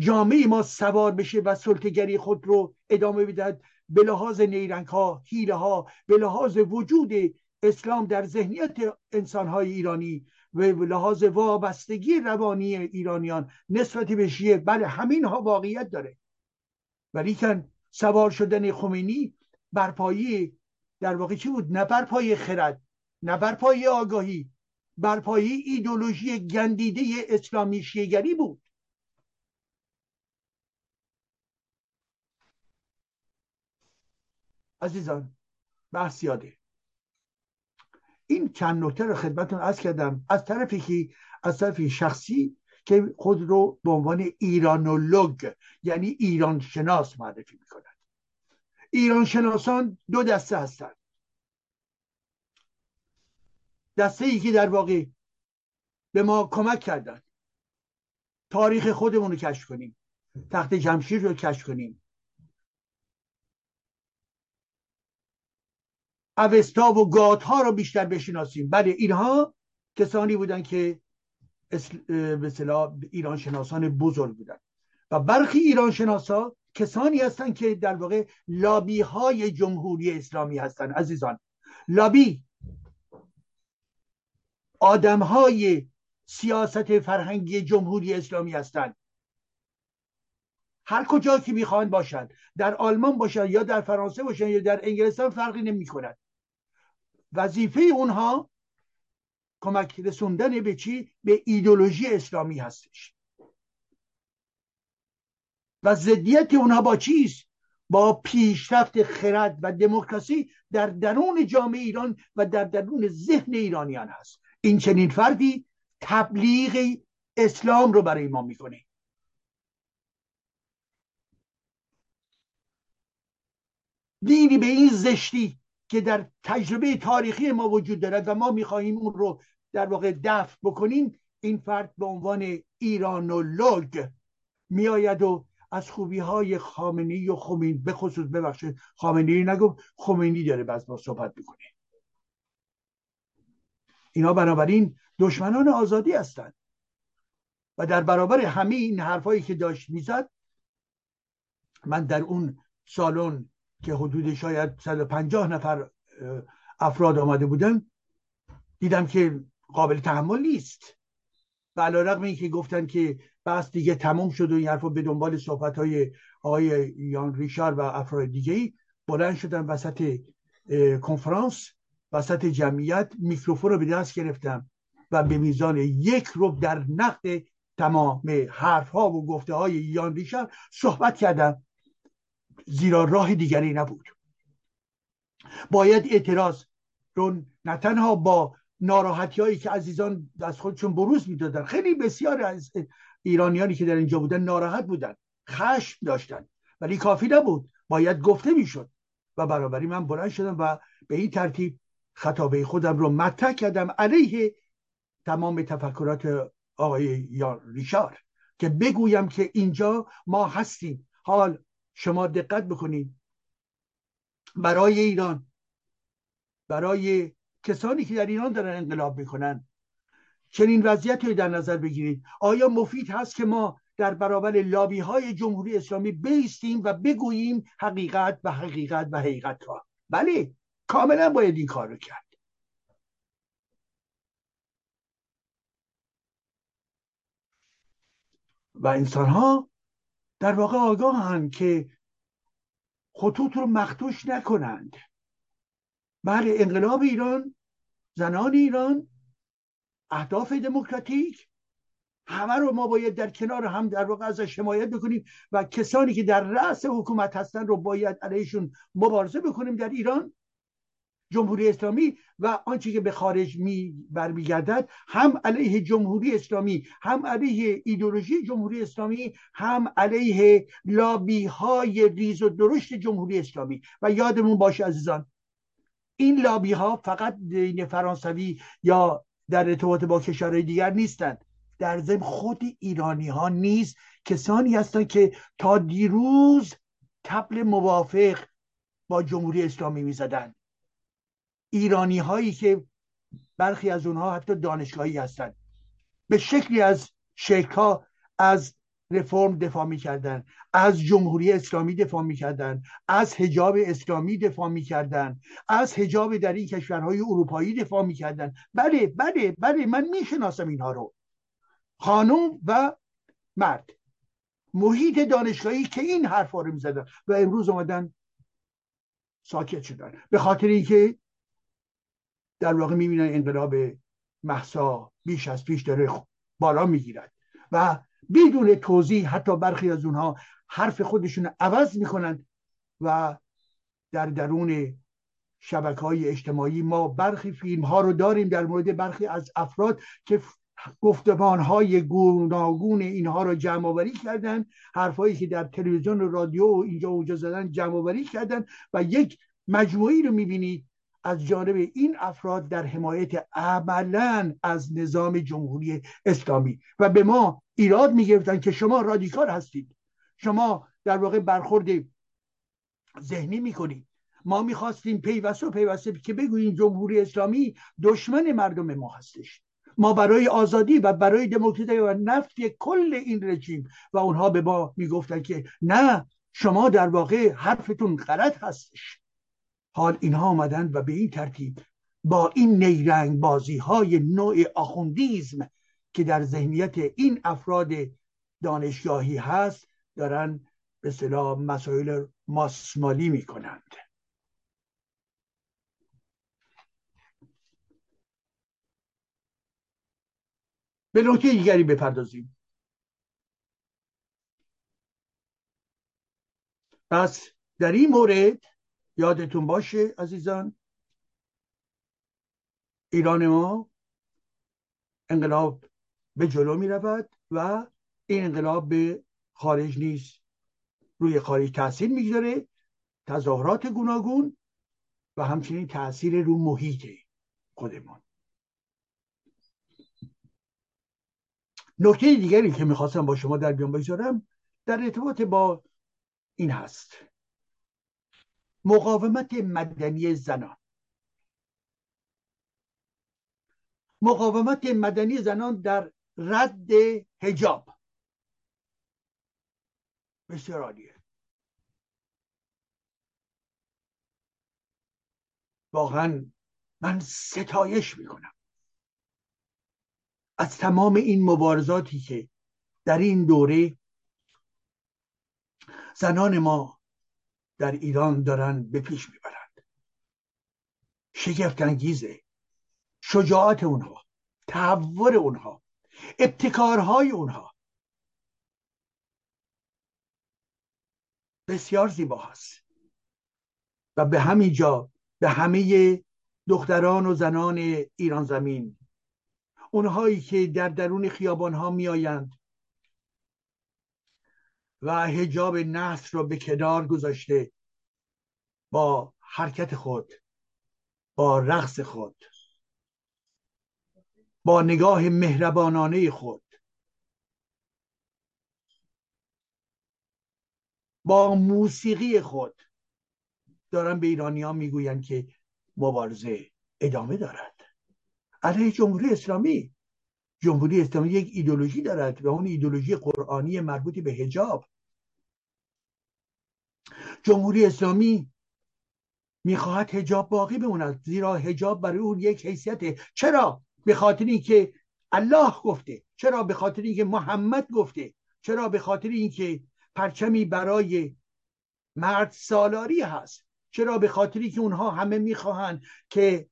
جامعه ما سوار بشه و سلطگری خود رو ادامه بدهد به لحاظ نیرنگ ها هیله ها به لحاظ وجود اسلام در ذهنیت انسان های ایرانی و به لحاظ وابستگی روانی ایرانیان نسبت به شیعه بله همین ها واقعیت داره. ولیکن سوار شدن خمینی بر در واقع چی بود؟ نه بر خرد نه بر آگاهی بر پایه ایدولوژی گندیده اسلامی شیگری بود. عزیزان بحث یاده این چند نکته رو خدمتون از کردم. از طرفی که از طرف شخصی که خود رو به عنوان ایرانولوگ یعنی ایران شناس معرفی می‌کنند ایران شناسان دو دسته هستند. دسته ای که در واقع به ما کمک کردن. تاریخ خودمون رو کشف کنیم. تخت جمشید رو کشف کنیم. اوستا و گات ها رو بیشتر بشناسیم. بله اینها کسانی بودن که به ایران شناسان بزرگ بودن. و برخی ایران شناسا کسانی هستند که در واقع لابی های جمهوری اسلامی هستند عزیزان. لابی آدم های سیاست فرهنگی جمهوری اسلامی هستند. هر کجا که می‌خوان باشند در آلمان باشند یا در فرانسه باشند یا در انگلستان فرقی نمی کند وظیفه اونها کمک رسوندن به چی؟ به ایدولوژی اسلامی هستش. و ضدیت اونها با چیست با پیشرفت خرد و دموکراسی در درون جامعه ایران و در درون ذهن ایرانیان هست. این چنین فردی تبلیغ اسلام رو برای ما می‌کنه. دینی به این زشتی که در تجربه تاریخی ما وجود دارد و ما می‌خواهیم اون رو در واقع دفع بکنیم این فرد به عنوان ایرانولوگ میآید و از خوبی های خامنی و خمینی به خصوص ببخشید خامنی نگفت خمینی داره بعض با صحبت می‌کنه. اینا بنابراین دشمنان آزادی هستند. و در برابر همه این حرفایی که داشت می‌زد من در اون سالن که حدود شاید 150 نفر افراد آمده بودن دیدم که قابل تحمل نیست. و علا رقم این که گفتن که بس دیگه تموم شد و این حرف به دنبال صحبت های آقای یان ریشار و افراد دیگه بلند شدن وسط کنفرانس. وسط جمعیت میکروفون رو به دست گرفتم و به میزان یک رو در نقد تمام حرف ها و گفته های یان ریشار صحبت کردم. زیرا راه دیگری نبود. باید اعتراض رو نه تنها با ناراحتی هایی که عزیزان از خودشون بروز می‌دادن خیلی بسیار از ایرانیانی که در اینجا بودن ناراحت بودن خشم داشتن ولی کافی نبود. باید گفته می‌شد و برابری من بلند شدم و به این ترتیب خطابه خودم رو مطرح کردم علیه تمام تفکرات آقای یا ریشار که بگویم که اینجا ما هستیم. حال شما دقت بکنید. برای ایران برای کسانی که در ایران دارن انقلاب می‌کنن چنین وضعیت رو در نظر بگیرید. آیا مفید هست که ما در برابر لابی های جمهوری اسلامی بیستیم و بگوییم حقیقت و حقیقت و حقیقت ها بله. کاملا باید این کار رو کرد. و انسان ها در واقع آگاهند که خطوط رو مختوش نکنند. بله انقلاب ایران زنان ایران اهداف دموکراتیک همه رو ما باید در کنار هم در واقع ازش حمایت بکنیم و کسانی که در رأس حکومت هستن رو باید علیهشون مبارزه بکنیم در ایران. جمهوری اسلامی و آنچه که به خارج می برمیگردد هم علیه جمهوری اسلامی هم علیه ایدولوژی جمهوری اسلامی هم علیه لابی های ریز و درشت جمهوری اسلامی. و یادمون باشه عزیزان این لابی ها فقط دین فرانسوی یا در ارتباط با کشورهای دیگر نیستند. در ضمن خود ایرانی ها نیز کسانی هستند که تا دیروز تبل موافق با جمهوری اسلامی می‌زدند. ایرانی هایی که برخی از اونها حتی دانشگاهی هستند به شکلی از شکل از رفرم دفاع می‌کردن از جمهوری اسلامی دفاع می‌کردن از حجاب اسلامی دفاع می‌کردن از حجاب در این کشورهای اروپایی دفاع می‌کردن. بله بله بله من می‌شناسم اینها رو. خانم و مرد. محیط دانشگاهی که این حرفا رو می‌زدن و امروز آمدن ساکت شدن. به خاطر اینکه در واقع می‌بینن انقلاب محسا بیش از پیش داره بالا می‌گیرد و بدون توضیح حتی برخی از اونها حرف خودشون عوض می‌کنن و در درون شبکه های اجتماعی ما برخی فیلم ها رو داریم در مورد برخی از افراد که گفتمان های گوناگون اینها رو جمع آوری کردن حرفایی که در تلویزیون و رادیو و اینجا و اونجا زدن جمع آوری کردن و یک مجموعی رو می‌بینید از جانب این افراد در حمایت عملا از نظام جمهوری اسلامی. و به ما ایراد می‌گرفتن که شما رادیکال هستید. شما در واقع برخورد ذهنی می‌کنید. ما می‌خواستیم پیوسته و پیوسته که بگوییم جمهوری اسلامی دشمن مردم ما هستش. ما برای آزادی و برای دموکراسی و نفی کل این رژیم. و اونها به ما می‌گفتن که نه شما در واقع حرفتون غلط هستش. حال اینها آمدن و به این ترتیب با این نیرنگ بازی های نوع آخوندیزم که در ذهنیت این افراد دانشگاهی هست دارن به صلاح مسائل ماسمالی می کنند به نکته دیگری بپردازیم. پس در این مورد یادتون باشه عزیزان؟ ایران ما انقلاب به جلو می رود و این انقلاب به خارج نیست. روی خارج تاثیر می‌گذاره تظاهرات گوناگون و همچنین تاثیر رو محیط خودمان. نکته دیگری که می‌خواستم با شما در بیان بگذارم در ارتباط با این هست. مقاومت مدنی زنان. مقاومت مدنی زنان در رد هجاب بسیار عالیه. واقعا من ستایش می‌کنم. از تمام این مبارزاتی که در این دوره زنان ما در ایران دارن به پیش می‌برند. شگفت انگیزه شجاعت اونها تحور اونها ابتکارهای اونها. بسیار زیبا هست. و به همین جا به همه دختران و زنان ایران زمین اونهایی که در درون خیابان ها می و هجاب نصر را به کنار گذاشته با حرکت خود با رقص خود با نگاه مهربانانه خود با موسیقی خود. دارن به ایرانی ها می‌گویند که مبارزه ادامه دارد. علیه جمهوری اسلامی جمهوری اسلامی یک ایدولوژی دارد و اون ایدولوژی قرآنی مربوط به هجاب جمهوری اسلامی می‌خواهد هجاب باقی بماند زیرا هجاب برای اون یک حیثیت. چرا؟ به خاطر اینکه الله گفته. چرا؟ به خاطر اینکه محمد گفته. چرا؟ به خاطر اینکه پرچمی برای مرد سالاری هست. چرا؟ به خاطری که اونها همه می‌خواهند که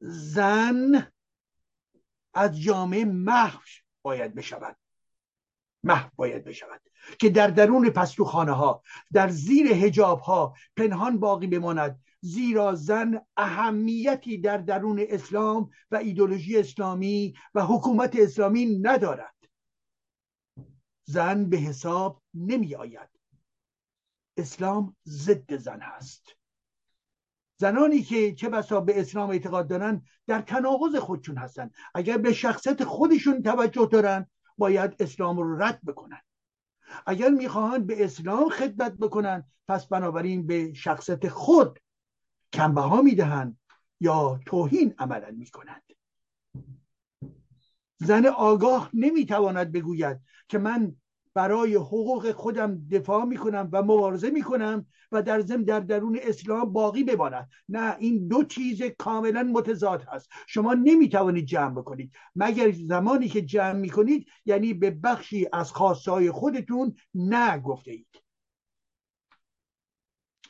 زن از جامعه محو باید بشود. محو باید بشود. که در درون پستوخانه ها در زیر هجاب ها پنهان باقی بماند زیرا زن اهمیتی در درون اسلام و ایدولوژی اسلامی و حکومت اسلامی ندارد. زن به حساب نمی آید اسلام ضد زن هست. زنانی که چه بسا به اسلام اعتقاد دارن در تناقض خودشون هستن. اگر به شخصیت خودشون توجه دارن باید اسلام رو رد بکنن. اگر می‌خواهند به اسلام خدمت بکنن پس بنابراین به شخصیت خود کمبه ها می‌دهند یا توهین عملا می‌کنند. زن آگاه نمی‌تواند بگوید که من برای حقوق خودم دفاع می‌کنم و مبارزه می‌کنم و در ضمن در درون اسلام باقی بماند. نه این دو چیز کاملا متضاد هست. شما نمی‌توانید جمع بکنید. مگر زمانی که جمع می‌کنید یعنی به بخشی از خواستهای خودتون نه گفته اید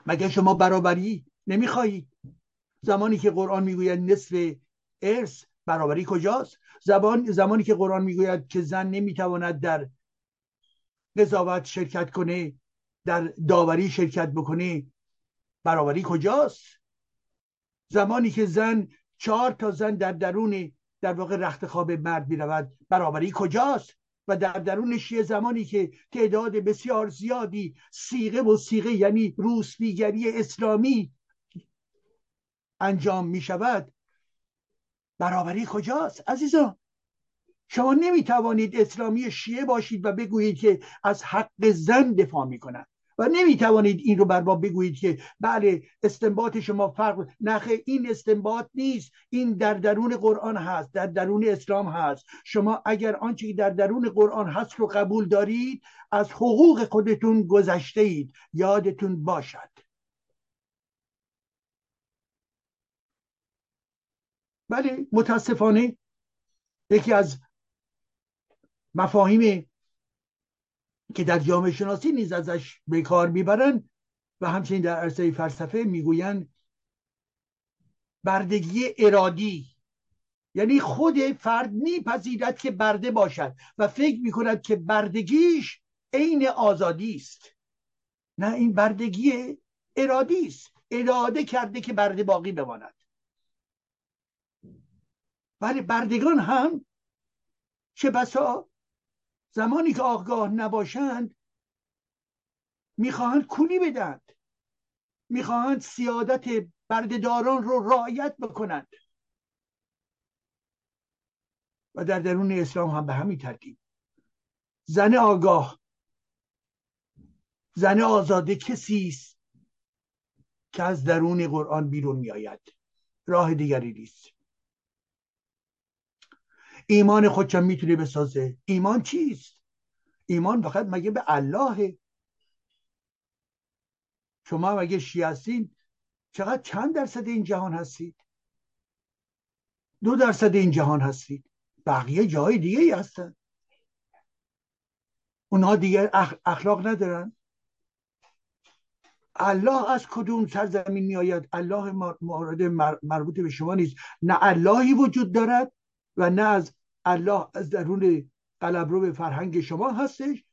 مگر شما برابری نمی‌خواهید؟ زمانی که قرآن می‌گوید نصف ارث برابری کجاست؟ زبان زمانی که قرآن می‌گوید که زن نمی‌تواند در قضاوت شرکت کنه در داوری شرکت بکنه برابری کجاست؟ زمانی که زن چهار تا زن در درون در واقع رخت خواب مرد می‌رود برابری کجاست؟ و در درون شیعه زمانی که تعداد بسیار زیادی سیغه و سیغه یعنی روسبیگری اسلامی انجام می شود برابری کجاست؟ عزیزان شما نمی توانید اسلامی شیعه باشید و بگویید که از حق زن دفاع می کنند و نمی توانید این رو بر ما بگویید که بله استنباط شما فرق نخه این استنباط نیست. این در درون قرآن هست در درون اسلام هست. شما اگر آنچه در درون قرآن هست رو قبول دارید از حقوق خودتون گذشته اید یادتون باشد. ولی متاسفانه یکی از مفاهیم که در جامعه شناسی نیز ازش به کار می‌برن و همچنین در عرصه فلسفه می‌گویند بردگی ارادی. یعنی خود فرد میپذیرد که برده باشد و فکر می‌کند که بردگیش عین آزادی است. نه این بردگی ارادی است. اراده کرده که برده باقی بماند. ولی بردگان هم چه بسا زمانی که آگاه نباشند می‌خواهند کولی بدند می‌خواهند سیادت بردهداران رو رعایت بکنند. و در درون اسلام هم به همین ترتیب. زن آگاه زن آزاده کسی است که از درون قرآن بیرون میآید. راه دیگری نیست. ایمان خودشم می‌تونه بسازه؟ ایمان چیست؟ ایمان فقط مگه به الله شما مگه شیعه هستین؟ چقدر چند درصد این جهان هستید؟ دو درصد این جهان هستید. بقیه جای دیگه ای هستن. اونها دیگه اخلاق ندارن. الله از کدوم سرزمین میآید؟ الله مورد مربوط به شما نیست. نه اللهی وجود دارد و نه از الله از درون قلبرو به فرهنگ شما هستش.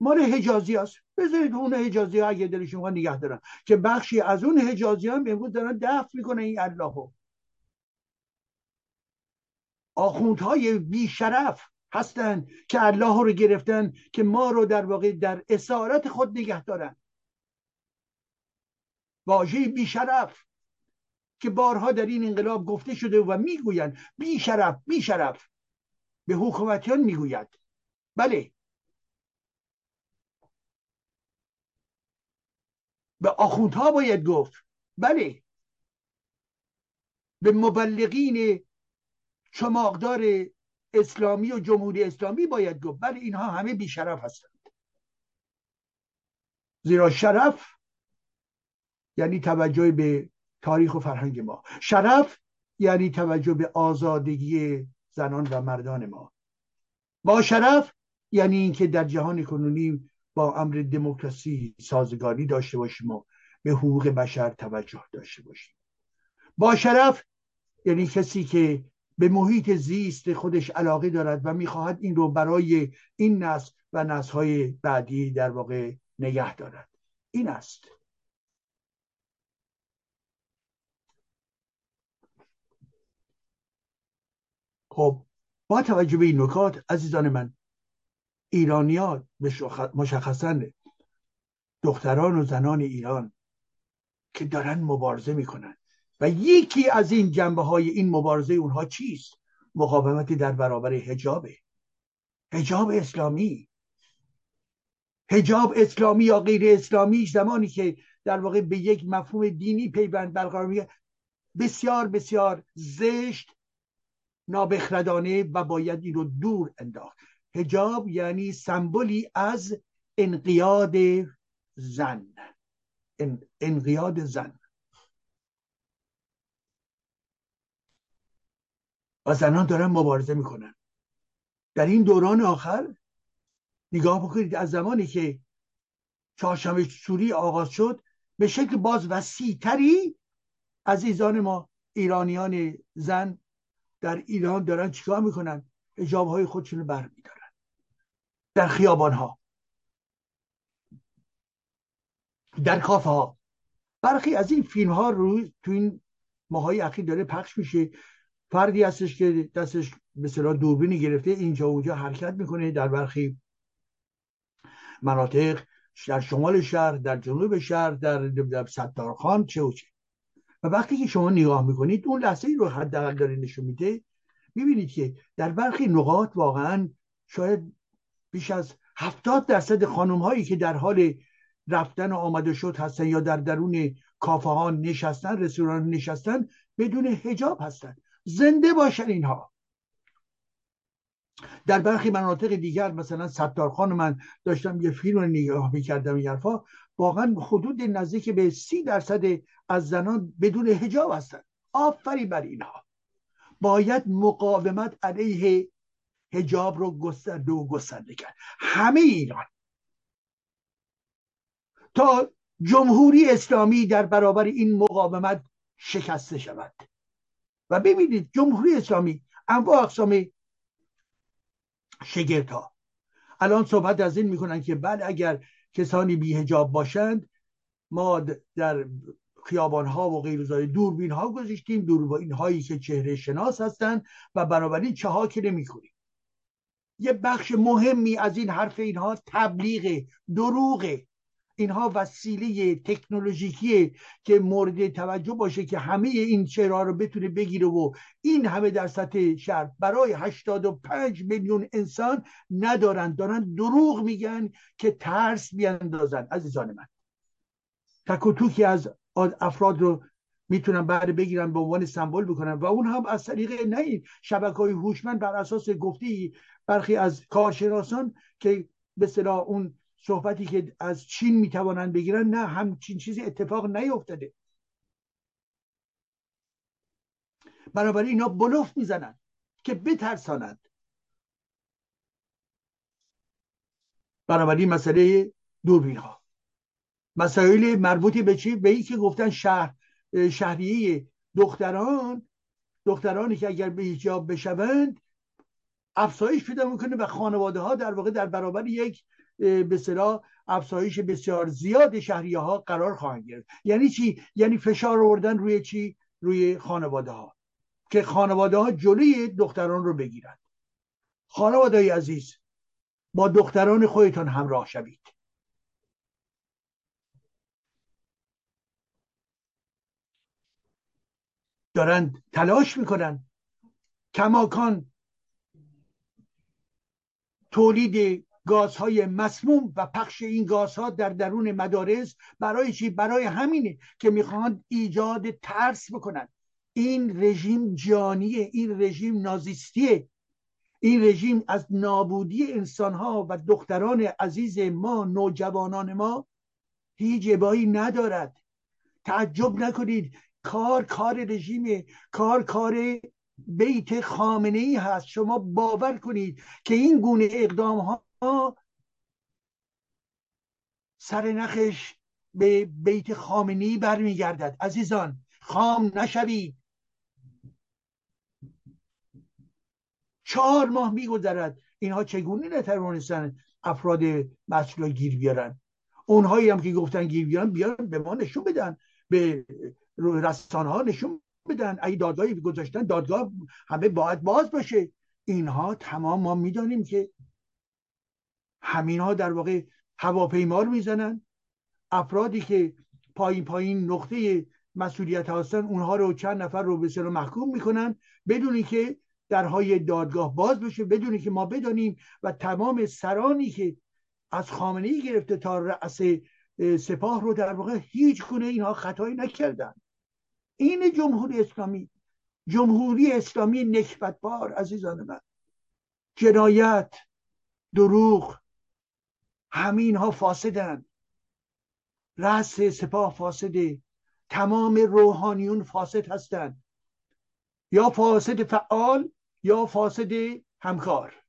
مال حجازی هست. بذارید اون حجازی ها اگه دل شما نگه دارن. که بخشی از اون حجازی هم امروز دارن دفع می‌کنه این الله ها آخوندهای بیشرف هستند که الله رو گرفتن که ما رو در واقع در اسارت خود نگه دارن. واژه بیشرف. که بارها در این انقلاب گفته شده و می‌گویند بی شرف بی شرف به حکومتیان می‌گوید. بله. به آخوندها باید گفت. بله. به مبلغین چماقدار اسلامی و جمهوری اسلامی باید گفت. بله اینها همه بیشرف هستند. زیرا شرف یعنی توجه به تاریخ و فرهنگ ما. شرف یعنی توجه به آزادگی زنان و مردان ما. با شرف یعنی اینکه در جهان کنونی با امر دموکراسی سازگاری داشته باشیم و به حقوق بشر توجه داشته باشیم. با شرف یعنی کسی که به محیط زیست خودش علاقه دارد و می‌خواهد این رو برای این نسل و نسلهای بعدی در واقع نگه دارد. این است. خب با توجه به این نکات عزیزان من ایرانیات مشخصا دختران و زنان ایران که دارن مبارزه می‌کنن و یکی از این جنبه های این مبارزه اونها چیست؟ مقاومت در برابر هجابه هجاب اسلامی. هجاب اسلامی یا غیر اسلامی زمانی که در واقع به یک مفهوم دینی پیوند برقرار میگه بسیار بسیار زشت نابخردانه و باید این رو دور انداخت. هجاب یعنی سمبولی از انقیاد زن. انقیاد زن. و زنان دارن مبارزه می‌کنن. در این دوران آخر نگاه بکنید از زمانی که چهارشنبه سوری آغاز شد به شکل باز وسیعتری عزیزان ما ایرانیان زن در ایران دارن چیکار می‌کنن؟ اجاب های خودشون رو برمیدارن. در خیابان ها در کافه ها برخی از این فیلم ها رو تو این ماهای اخیر داره پخش میشه. فردی هستش که دستش مثلا دوربینی گرفته اینجا اونجا حرکت می‌کنه در برخی مناطق در شمال شهر در جنوب شهر در, در ستارخان چه و چه. و وقتی که شما نگاه می‌کنید اون لحظه ای رو حداقل داره نشون میده. می‌بینید که در برخی نقاط واقعا شاید بیش از هفتاد درصد خانم هایی که در حال رفتن و آمده شد هستن یا در درون کافه ها نشستن رستوران نشستن بدون هجاب هستن. زنده باشن اینها. در برخی مناطق دیگر مثلا ستارخان من داشتم یه فیلم رو نگاه می‌کردم این حرفا. واقعا حدود نزدیک به سی درصد از زنان بدون هجاب هستند. آفری بر اینها. باید مقاومت علیه هجاب رو گسترده و گسترده کرد. همه ایران. تا جمهوری اسلامی در برابر این مقاومت شکسته شود. و ببینید جمهوری اسلامی انواع اقسام شگرت ها الان صحبت از این می‌کنن که بعد اگر کسانی بی هجاب باشند ما در خیابان ها و غیر دوربین ها گذاشتیم. دوربین هایی که چهره شناس هستند و بنابراین چه ها که نمی کنیم. یه بخش مهمی از این حرف اینها تبلیغ دروغه. اینها وسیله تکنولوژیکیه که مورد توجه باشه که همه این چهره رو بتونه بگیره و این همه در سطح شهر برای 85 میلیون انسان ندارن. دارن دروغ میگن که ترس بیاندازن. عزیزان من تک از افراد رو می‌تونن بعد بگیرن به عنوان سمبل بکنن و اون هم از طریق نه این شبکه های هوشمند بر اساس گفتی برخی از کارشناسان که به اون صحبتی که از چین می‌توانند بگیرن نه همچین چیزی اتفاق نیفتاده بنابراین اینا بلوف می‌زنن که بترسانند. بنابراین مسئله دوربین ها مسائل مربوطی به چی؟ به این که گفتن شهر شهریه دختران دخترانی که اگر به ایجاب بشوند افزایش پیدا می‌کنه و خانواده ها در واقع در برابر یک به صلاح افزایش بسیار زیاد شهریه ها قرار خواهند گرفت. یعنی چی؟ یعنی فشار آوردن روی چی؟ روی خانواده ها که خانواده ها جلوی دختران رو بگیرند خانواده عزیز با دختران خودتان همراه شوید. دارند تلاش می‌کنن. کماکان تولید گازهای مسموم و پخش این گازها در درون مدارس برای چی؟ برای همینه که می‌خواهند ایجاد ترس بکنن این رژیم جانیه این رژیم نازیستیه. این رژیم از نابودی انسانها و دختران عزیز ما نوجوانان ما هیچ ابایی ندارد. تعجب نکنید. کار کار رژیم کار کار بیت خامنه ای هست. شما باور کنید که این گونه اقدام ها سر نخش به بیت خامنه ای برمیگردد. عزیزان خام نشوید. چهار ماه میگذرد. اینها چگونه نتوانستن افراد مسئول گیر بیارن؟ اونهایی هم که گفتن گیر بیارن بیارن به ما نشون بدن. به رسانه ها نشون بدن. اگه دادگاهی گذاشتن دادگاه همه باید باز باشه. اینها تمام ما می‌دانیم که همین ها در واقع هواپیما رو می‌زنن. افرادی که پایین پایین نقطه مسئولیت هستن اونها رو چند نفر رو به محکوم می‌کنن بدونی که درهای دادگاه باز بشه بدونی که ما بدانیم و تمام سرانی که از خامنه ای گرفته تا رأس سپاه رو در واقع هیچ گونه اینها خطایی نکردن. این جمهوری اسلامی جمهوری اسلامی نکبتبار عزیزان من. جنایت دروغ همین ها فاسدن رأس سپاه فاسده. تمام روحانیون فاسد هستند. یا فاسد فعال یا فاسد همکار.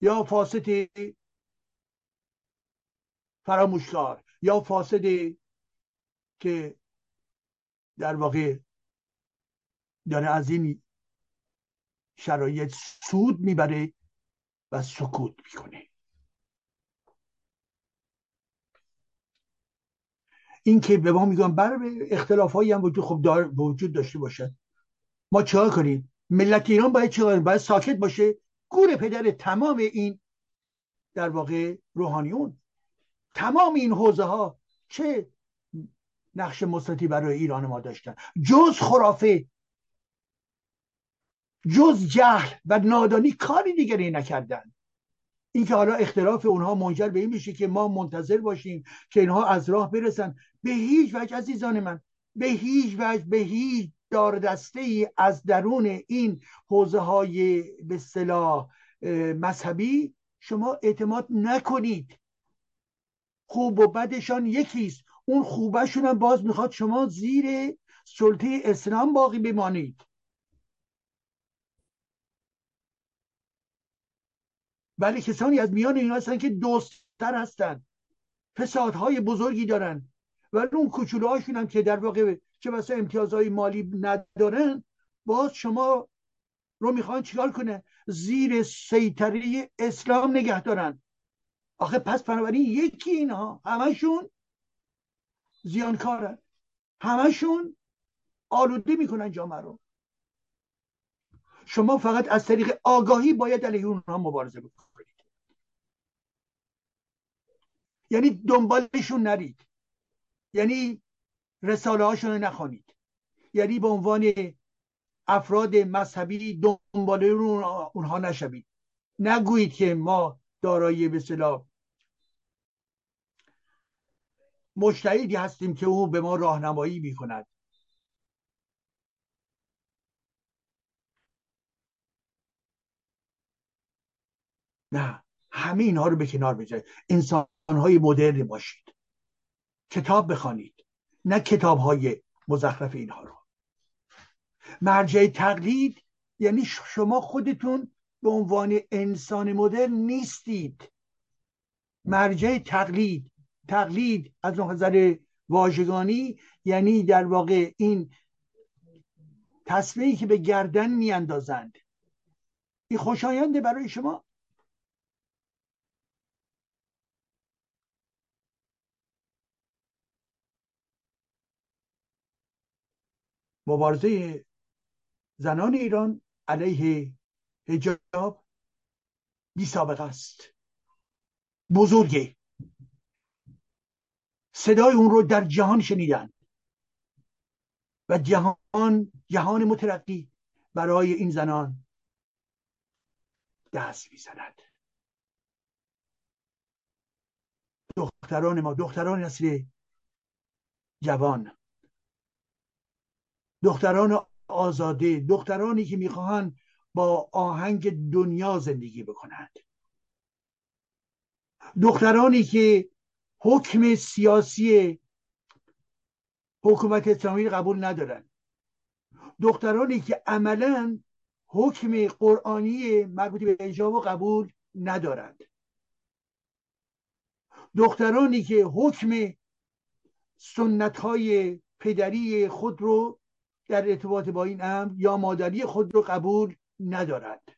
یا فاسد فراموشکار. یا فاسد که در واقع داره از این شرایط سود می‌بره و سکوت می‌کنه. این که به ما میگن بر اختلاف هایی هم وجود خب دار وجود داشته باشد ما چیکار کنیم؟ ملت ایران باید چیکار باید ساکت باشه. گور پدر تمام این در واقع روحانیون. تمام این حوزه ها چه نقش مثبتی برای ایران ما داشتن؟ جز خرافه جز جهل و نادانی کاری دیگری نکردن. اینکه حالا اختلاف اونها منجر به این میشه که ما منتظر باشیم که اینها از راه برسن. به هیچ وجه عزیزان من به هیچ وجه به هیچ دار دسته ای از درون این حوزه های به صلاح مذهبی شما اعتماد نکنید. خوب و بدشان یکیست. اون خوبشون هم باز می‌خواد شما زیر سلطه اسلام باقی بمانید. ولی کسانی از میان اینا هستن که دوستتر هستن. فسادهای بزرگی دارن. ولی اون کوچولوهاشون هم که در واقع چه بسا امتیازهای مالی ندارن باز شما رو می‌خوان چیکار کنه؟ زیر سیطره اسلام نگه دارن. آخه پس بنابراین یکی اینها همشون زیانکارن. همشون آلوده می‌کنن جامعه رو. شما فقط از طریق آگاهی باید علیه اونها مبارزه بکنید. یعنی دنبالشون نرید. یعنی رساله هاشون رو نخوانید. یعنی به عنوان افراد مذهبی دنباله اونها نشوید. نگویید که ما دارای به صلاح هستیم که او به ما راهنمایی می‌کند. نه. همه اینها رو به کنار بذارید انسان های مدرن باشید. کتاب بخوانید. نه کتاب های مزخرف اینها رو. مرجع تقلید یعنی شما خودتون به عنوان انسان مدرن نیستید. مرجع تقلید. تقلید از نظر واژگانی یعنی در واقع این تصمیمی که به گردن میاندازند. این خوشاینده برای شما؟ مبارزه زنان ایران علیه هجاب بی سابقه است. بزرگه. صدای اون رو در جهان شنیدن. و جهان جهان مترقی برای این زنان دست می‌زند. دختران ما دختران نسل جوان. دختران آزاده دخترانی که می‌خواهند با آهنگ دنیا زندگی بکنند. دخترانی که حکم سیاسی حکومت اسلامی قبول ندارند. دخترانی که عملا حکم قرآنی مربوط به اجاب قبول ندارند. دخترانی که حکم سنت های پدری خود رو در ارتباط با این امر یا مادری خود رو قبول ندارند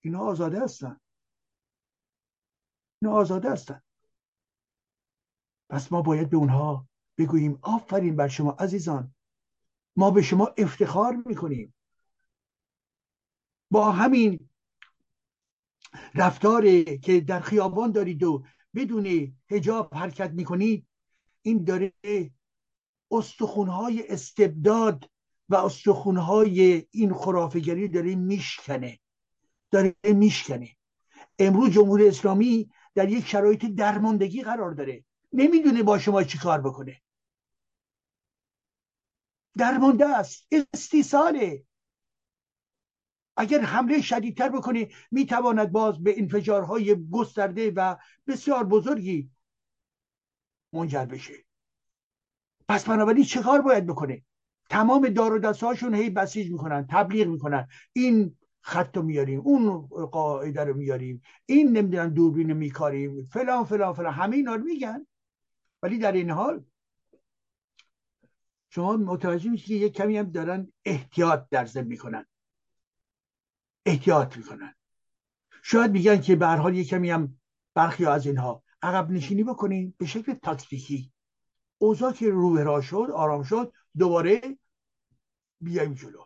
اینا آزاده هستن. اینا آزاده هستن. پس ما باید به اونها بگوییم آفرین بر شما عزیزان. ما به شما افتخار می‌کنیم. با همین رفتاری که در خیابان دارید و بدون هجاب حرکت می‌کنید این داره استخونهای استبداد و استخونهای این خرافگری داره میشکنه. داره میشکنه. امروز جمهوری اسلامی در یک شرایط درماندگی قرار داره. نمی‌دونه با شما چی کار بکنه. درمانده است. استیصاله. اگر حمله شدیدتر بکنه می‌تواند باز به انفجارهای گسترده و بسیار بزرگی منجر بشه. پس بنابراین چه کار باید بکنه؟ تمام دار و هاشون هی بسیج می‌کنن تبلیغ می‌کنن. این خط رو میاریم اون قاعده رو میاریم این نمی‌دونن دوربین میکاریم فلان فلان فلان. همه اینا رو میگن. ولی در این حال شما متوجه میشید که یک کمی هم دارن احتیاط در ذهن می‌کنن. احتیاط می‌کنن. شاید میگن که به هر حال یک کمی هم برخی از اینها عقب نشینی بکنیم به شکل تاکتیکی. اوضاع که رو شد آرام شد دوباره بیایم جلو.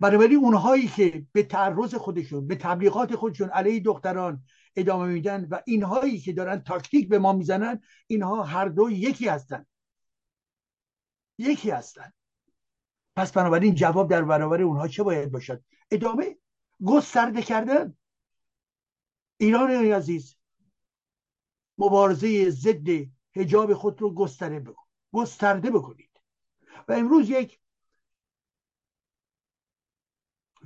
بنابراین اونهایی که به تعرض خودشون به تبلیغات خودشون علیه دختران ادامه میدن و اینهایی که دارن تاکتیک به ما می‌زنن اینها هر دو یکی هستن. یکی هستن. پس بنابراین جواب در برابر اونها چه باید باشد؟ ادامه گسترده کردن. ایران عزیز مبارزه ضد هجاب خود رو گسترده بکن. گسترده بکنید. و امروز یک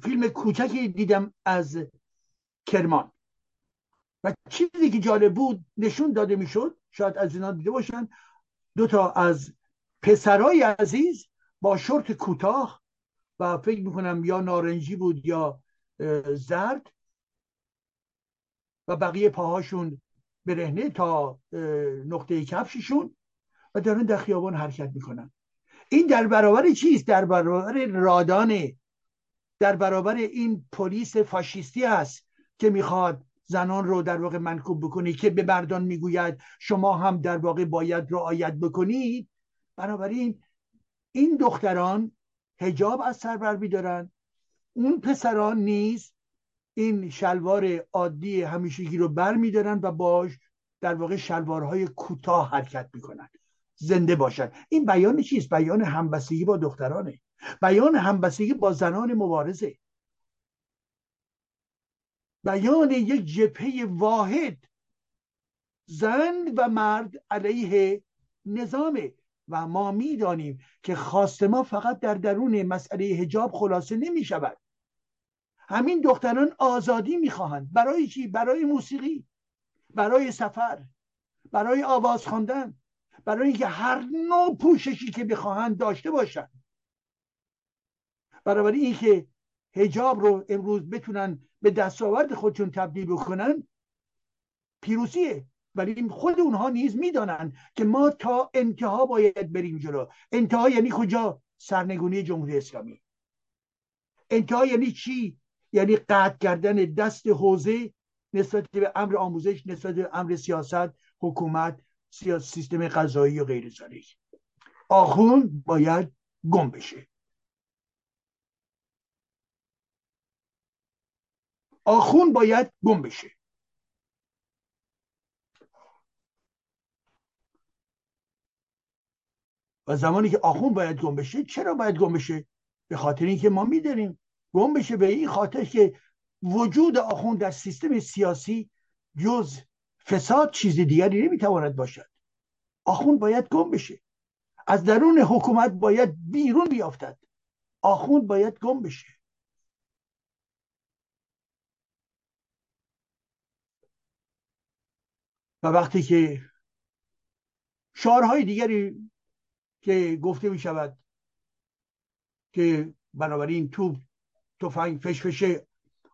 فیلم کوچکی دیدم از کرمان. و چیزی که جالب بود نشون داده می‌شد شاید از اینا دیده باشن دو تا از پسرای عزیز با شورت کوتاه و فکر می‌کنم یا نارنجی بود یا زرد و بقیه پاهاشون برهنه تا نقطه کفششون و دارن در خیابان حرکت می‌کنن. این در برابر چیست؟ در برابر رادانه. در برابر این پلیس فاشیستی است که می‌خواد زنان رو در واقع منکوب بکنه که به مردان می‌گوید شما هم در واقع باید رعایت بکنید. بنابراین این دختران هجاب از سر بر میدارن. اون پسران نیز این شلوار عادی همیشگی رو بر میدارن و باش در واقع شلوارهای کوتاه حرکت می‌کنن. زنده باشن. این بیان چیست؟ بیان همبستگی با دخترانه. بیان همبستگی با زنان مبارزه. بیان یک جبهه واحد. زن و مرد علیه نظامه. و ما می‌دانیم که خواست ما فقط در درون مسئله هجاب خلاصه نمی شود همین دختران آزادی می‌خواهند. برای چی؟ برای موسیقی برای سفر برای آواز خواندن برای اینکه هر نوع پوششی که بخواهند داشته باشند. برای اینکه هجاب رو امروز بتونن به دستاورد خودشون تبدیل بکنن پیروزیه. ولی خود اونها نیز می‌دانند که ما تا انتها باید بریم جلو. انتها یعنی کجا؟ سرنگونی جمهوری اسلامی. انتها یعنی چی؟ یعنی قطع کردن دست حوزه نسبت به امر آموزش نسبت به امر سیاست حکومت سیستم قضایی و غیر ذالک آخون باید گم بشه. آخون باید گم بشه. و زمانی که آخون باید گم بشه چرا باید گم بشه؟ به خاطر اینکه ما میداریم گم بشه به این خاطر که وجود آخون در سیستم سیاسی جز فساد چیز دیگری نمی‌تواند باشد. آخون باید گم بشه. از درون حکومت باید بیرون بیافتد. آخوند باید گم بشه. و وقتی که شعارهای دیگری که گفته می شود که بنابراین تو تفنگ فشفشه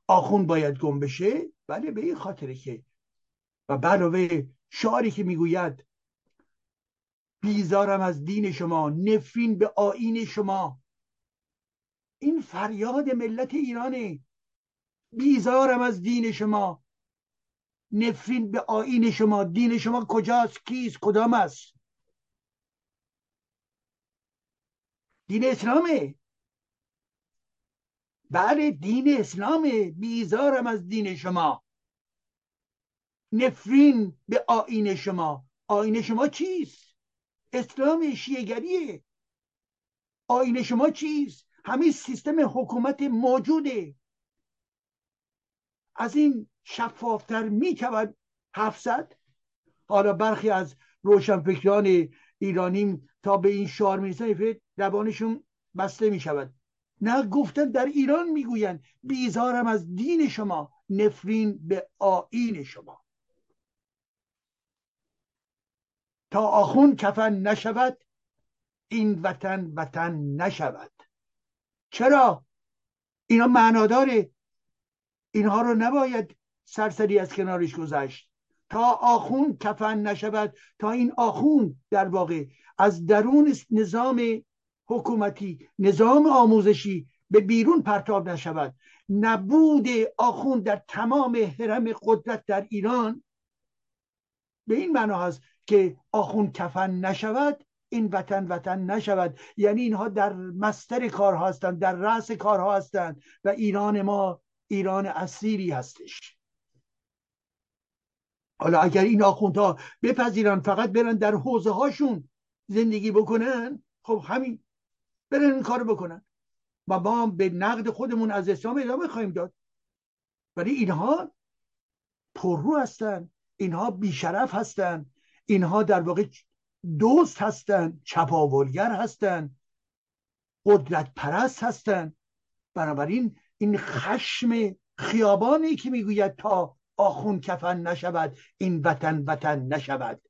آخون باید گم بشه؟ بله به این خاطره که. و علاوه شعاری که می‌گوید بیزارم از دین شما نفرین به آین شما. این فریاد ملت ایرانه. بیزارم از دین شما. نفرین به آین شما. دین شما کجاست؟ کیست؟ کدام است؟ دین اسلامه. بله دین اسلامه. بیزارم از دین شما. نفرین به آین شما. آین شما چیست؟ اسلام شیعگریه آین شما چیست؟ همین سیستم حکومت موجوده. از این شفافتر می‌توان حرف حالا برخی از روشنفکران ایرانی تا به این شعار می‌رسن زبانشون بسته می‌شود. نه گفتن در ایران می‌گویند بیزارم از دین شما نفرین به آین شما. تا آخون کفن نشود این وطن وطن نشود. چرا؟ اینا معناداره. اینها رو نباید سرسری از کنارش گذشت. تا آخون کفن نشود تا این آخون در واقع از درون نظام حکومتی نظام آموزشی به بیرون پرتاب نشود. نبود آخون در تمام حرم قدرت در ایران. به این معنا هست که آخون کفن نشود این وطن وطن نشود. یعنی اینها در مستر کارها هستند در رأس کارها هستند و ایران ما ایران اصیلی هستش. حالا اگر این آخوندها بپذیرن فقط برن در حوزه هاشون زندگی بکنن خب همین برن این کار بکنن. و ما به نقد خودمون از اسلام ادامه خواهیم داد. ولی اینها پررو هستن. اینها بیشرف هستن. اینها در واقع دوست هستن. چپاولگر هستن. قدرت پرست هستن. بنابراین این خشم خیابانی که می‌گوید تا آخون کفن نشود این وطن وطن نشود.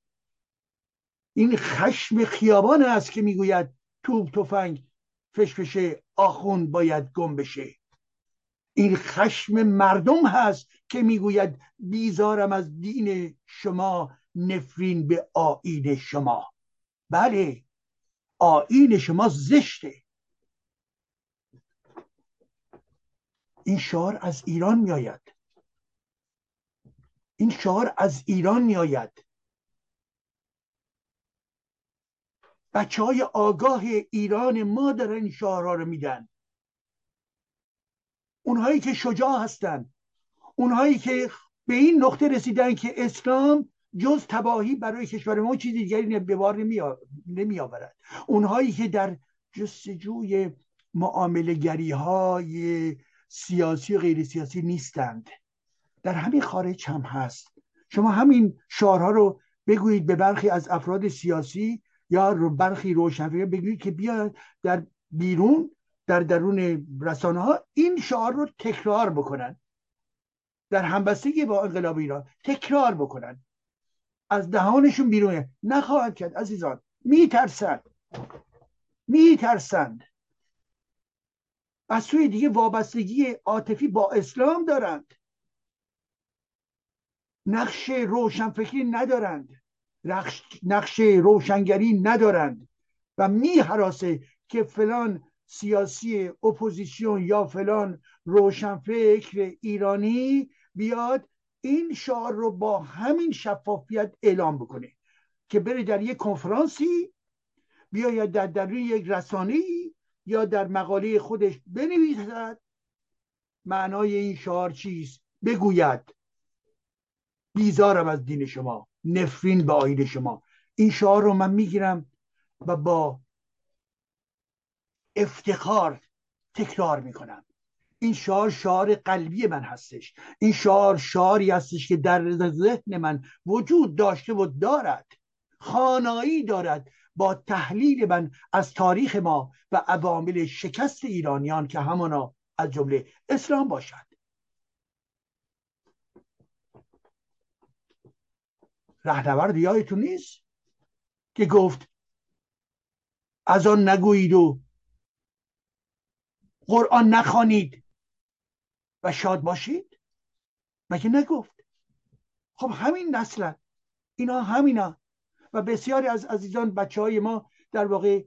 این خشم خیابان است که می‌گوید توپ تفنگ فشفشه آخون باید گم بشه. این خشم مردم هست که می‌گوید بیزارم از دین شما نفرین به آین شما. بله آین شما زشته. این شعار از ایران میآید. این شعار از ایران میآید. بچه های آگاه ایران ما دارن این شعارها رو میدن. اونهایی که شجاع هستن. اونهایی که به این نقطه رسیدن که اسلام جز تباهی برای کشور ما چیزی دیگری به بار نمی آورد اونهایی که در جستجوی معامله گری های سیاسی و غیر سیاسی نیستند. در همین خارج هم هست. شما همین شعارها رو بگویید به برخی از افراد سیاسی یا برخی روشنفکر بگویید که بیا در بیرون در درون رسانه ها این شعار رو تکرار بکنن. در همبستگی با انقلاب ایران تکرار بکنن. از دهانشون بیرونه نخواهد کرد عزیزان. میترسند. میترسند. از سوی دیگه وابستگی عاطفی با اسلام دارند. نقش روشنفکری ندارند. نقش روشنگری ندارند و می حراسه که فلان سیاسی اپوزیسیون یا فلان روشنفکر ایرانی بیاد این شعار رو با همین شفافیت اعلام بکنه که بره در یک کنفرانسی بیاید در درون یک رسانه یا در مقاله خودش بنویسد. معنای این شعار چیست؟ بگوید. بیزارم از دین شما. نفرین به آین شما. این شعار رو من می‌گیرم و با افتخار تکرار می‌کنم. این شعار شعار قلبی من هستش. این شعار شعاری هستش که در ذهن من وجود داشته و دارد. خانایی دارد. با تحلیل من از تاریخ ما و عوامل شکست ایرانیان که همانا از جمله اسلام باشد. رهنورد یادتون نیست؟ که گفت از آن نگویید و قرآن نخوانید. و شاد باشید؟ مگه نگفت؟ خب همین نسلن. اینا همینا. و بسیاری از عزیزان بچه های ما در واقع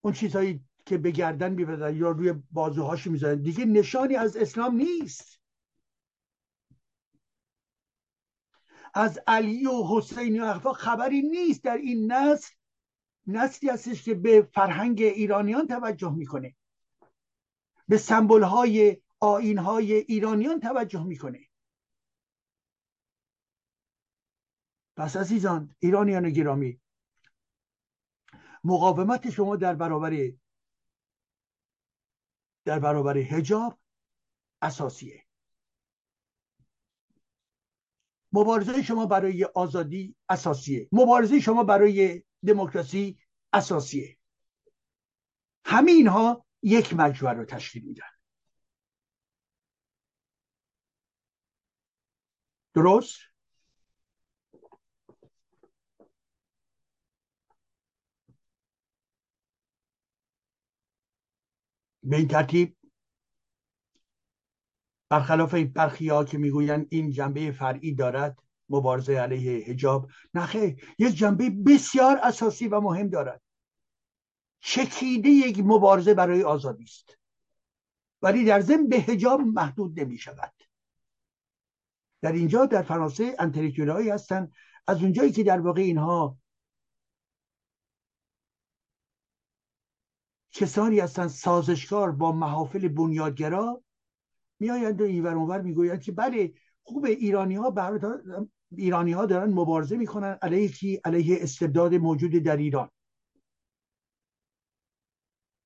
اون چیزهایی که به گردن میبردن یا روی بازوهاش می‌زنن دیگه نشانی از اسلام نیست. از علی و حسین و اخفا خبری نیست. در این نسل نسلی هستش که به فرهنگ ایرانیان توجه می‌کنه. به سمبل های آین های ایرانیان توجه می‌کنه. پس عزیزان ایرانیان گرامی مقاومت شما در برابر در برابر هجاب اساسیه. مبارزه شما برای آزادی اساسیه. مبارزه شما برای دموکراسی اساسیه. همین ها یک مجموعه رو تشکیل میدن. درست؟ به این ترتیب برخلاف برخی ها که می‌گویند این جنبه فرعی دارد مبارزه علیه حجاب نخه یک جنبه بسیار اساسی و مهم دارد. چکیده یک مبارزه برای آزادی است. ولی در ضمن به حجاب محدود نمی شود. در اینجا در فرانسه انتلیکتوری هستند. از اونجایی که در واقع اینها کسانی هستند سازشکار با محافل بنیادگرا میآیند و اینور اونور می‌گویند که بله خوب ایرانی ها ایرانی ها دارن مبارزه می‌کنن علیه کی؟ علیه استبداد موجود در ایران.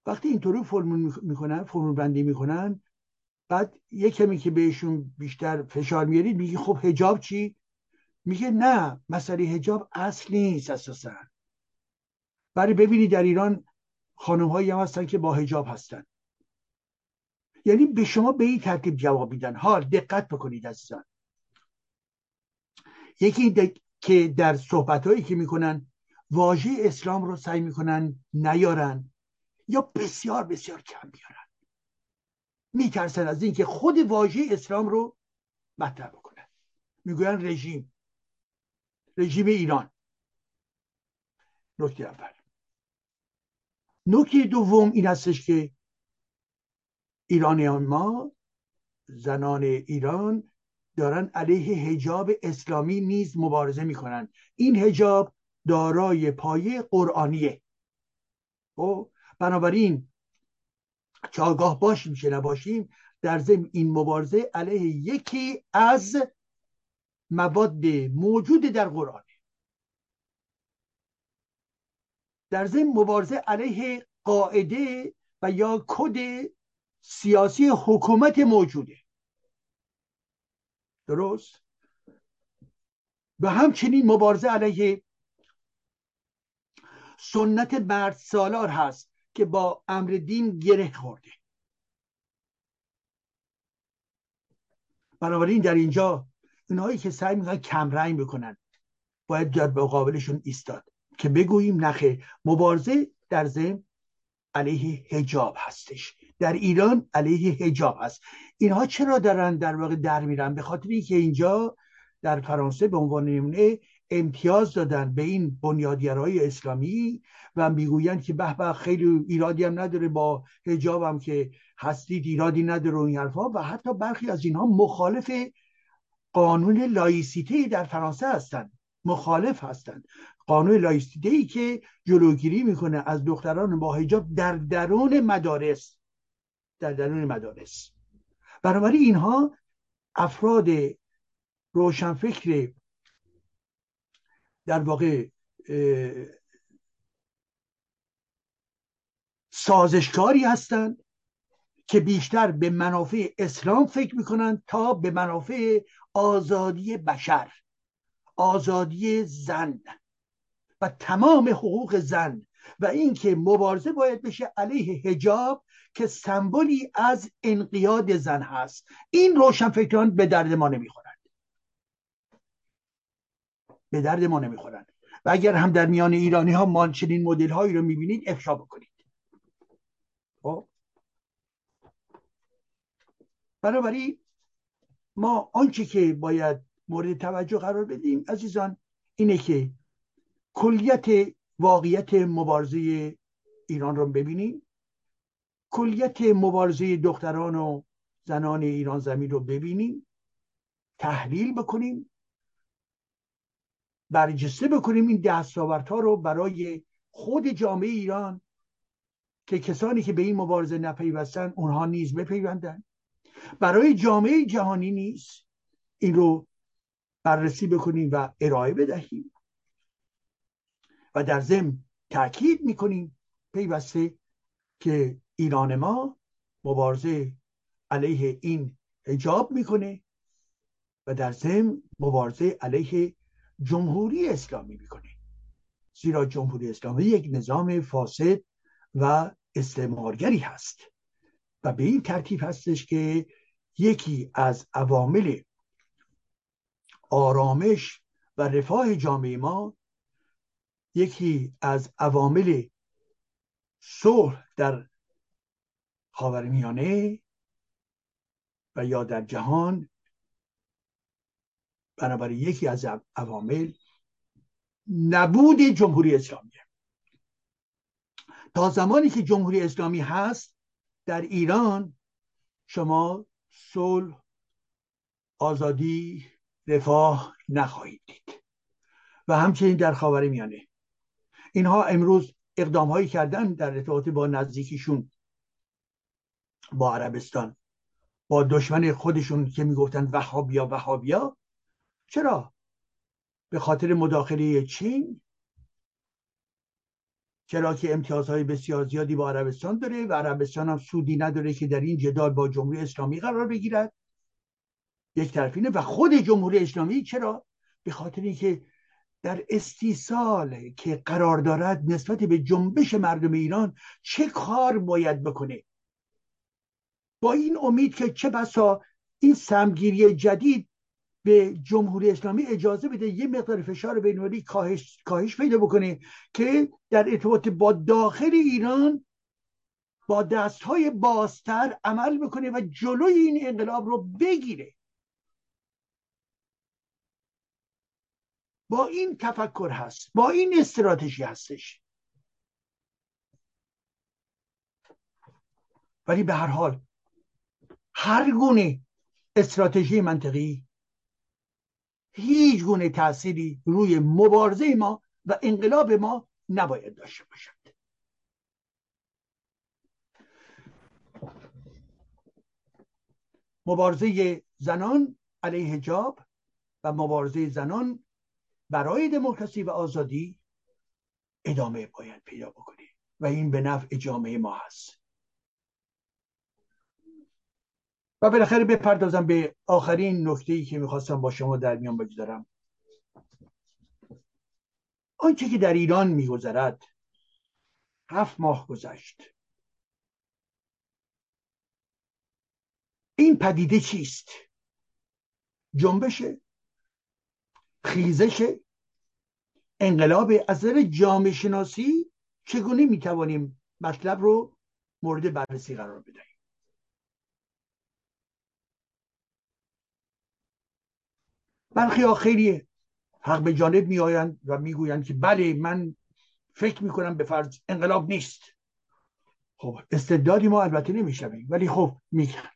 وقتی اینطوری فرمول می‌کنن فرمول بندی می‌کنن بعد یه کمی که بهشون بیشتر فشار میارید میگه خب هجاب چی؟ میگه نه مسئله هجاب اصل نیست اساسا. برای ببینید در ایران خانم هایی هم هستن که با هجاب هستن. یعنی به شما به این ترتیب جواب میدن. حال دقت بکنید عزیزان. یکی که در صحبت هایی که می‌کنن واژه اسلام رو سعی می‌کنن نیارن یا بسیار بسیار کم بیارن. میترسن از اینکه خود واژه اسلام رو مطرح بکنن. می‌گوین رژیم. رژیم ایران. نکته اول. نکته دوم این هستش که ایرانیان ما زنان ایران دارن علیه هجاب اسلامی نیز مبارزه می‌کنن. این هجاب دارای پایه قرآنیه. و خب، بنابراین که آگاه باشیم چه نباشیم در ضمن این مبارزه علیه یکی از مواد موجود در قرآن. در ضمن مبارزه علیه قاعده و یا کد سیاسی حکومت موجوده. درست؟ و همچنین مبارزه علیه سنت مرد سالار هست که با امر دین گره خورده. بنابراین در اینجا اونهایی که سعی می‌کنن کمرنگ بکنن باید در مقابلشون ایستاد که بگوییم نخه مبارزه در ضمن علیه هجاب هستش. در ایران علیه هجاب هست اینها چرا دارن در واقع در میرن؟ به خاطر اینکه اینجا در فرانسه به عنوان نمونه امتیاز دادن به این بنیادگرای اسلامی و می‌گویند که به به خیلی ایرادی هم نداره با هجاب هم که هستید ایرادی نداره این حرفا. و حتی برخی از اینها مخالف قانون لایسیته در فرانسه هستند. مخالف هستند. قانون لایسیته ای که جلوگیری می‌کنه از دختران با حجاب در درون مدارس. در درون مدارس. بنابراین اینها افراد روشنفکر در واقع سازشکاری هستند که بیشتر به منافع اسلام فکر می‌کنند تا به منافع آزادی بشر آزادی زن و تمام حقوق زن. و اینکه مبارزه باید بشه علیه هجاب که سمبولی از انقیاد زن هست. این روشنفکران به درد ما نمی‌خورند به درد ما نمی‌خورند و اگر هم در میان ایرانی ها ما چنین مدل هایی رو می‌بینید افشا بکنید. خب؟ بنابراین ما آنچه که باید مورد توجه قرار بدیم عزیزان اینه که کلیت واقعیت مبارزه ایران رو ببینیم. کلیت مبارزه دختران و زنان ایران زمین رو ببینیم تحلیل بکنیم برجسته بکنیم این دستاوردها رو برای خود جامعه ایران که کسانی که به این مبارزه نپیوستن اونها نیز بپیوندن. برای جامعه جهانی نیز این رو بررسی بکنیم و ارائه بدهیم. و در ضمن تاکید می‌کنیم پیوسته که ایران ما مبارزه علیه این حجاب می‌کنه و در ضمن مبارزه علیه جمهوری اسلامی می‌کنه. زیرا جمهوری اسلامی یک نظام فاسد و استعمارگری هست. و به این ترتیب هستش که یکی از عوامل آرامش و رفاه جامعه ما یکی از عوامل صلح در خاورمیانه و یا در جهان بنابراین یکی از عوامل نبود جمهوری اسلامی. تا زمانی که جمهوری اسلامی هست در ایران شما صلح آزادی رفاه نخواهید دید. و همچنین در خاور میانه اینها امروز اقدام هایی کردن در ارتباط با نزدیکیشون. با عربستان. با دشمن خودشون که می‌گفتن وهابیا وهابیا. چرا؟ به خاطر مداخله چین. چرا که امتیازهای بسیار زیادی با عربستان داره و عربستان هم سودی نداره که در این جدال با جمهوری اسلامی قرار بگیرد. یک طرفینه و خود جمهوری اسلامی چرا؟ به خاطر اینکه در استیصال که قرار دارد نسبت به جنبش مردم ایران چه کار باید بکنه؟ با این امید که چه بسا این سمگیری جدید به جمهوری اسلامی اجازه بده یه مقدار فشار بینوری کاهش, کاهش پیدا بکنه که در ارتباط با داخل ایران با دست های بازتر عمل بکنه و جلوی این انقلاب رو بگیره. با این تفکر هست با این استراتژی هستش. ولی به هر حال هر گونه استراتژی منطقی هیچ گونه تأثیری روی مبارزه ما و انقلاب ما نباید داشته باشد. مبارزه زنان علیه حجاب و مبارزه زنان برای دموکراسی و آزادی ادامه باید پیدا بکنه و این به نفع جامعه ما هست. و بالاخره بپردازم به آخرین نکته ای که می‌خواستم با شما در میان بگذارم. آنچه که در ایران میگذرد هفت ماه گذشت. این پدیده چیست؟ جنبش خیزش انقلاب از نظر جامعه شناسی چگونه می‌توانیم مطلب رو مورد بررسی قرار بدهیم؟ برخی ها خیلی حق به جانب می آیند و می‌گویند که بله من فکر می‌کنم به فرض انقلاب نیست. خب استعدادی ما البته نمی‌شویم ولی خب میگن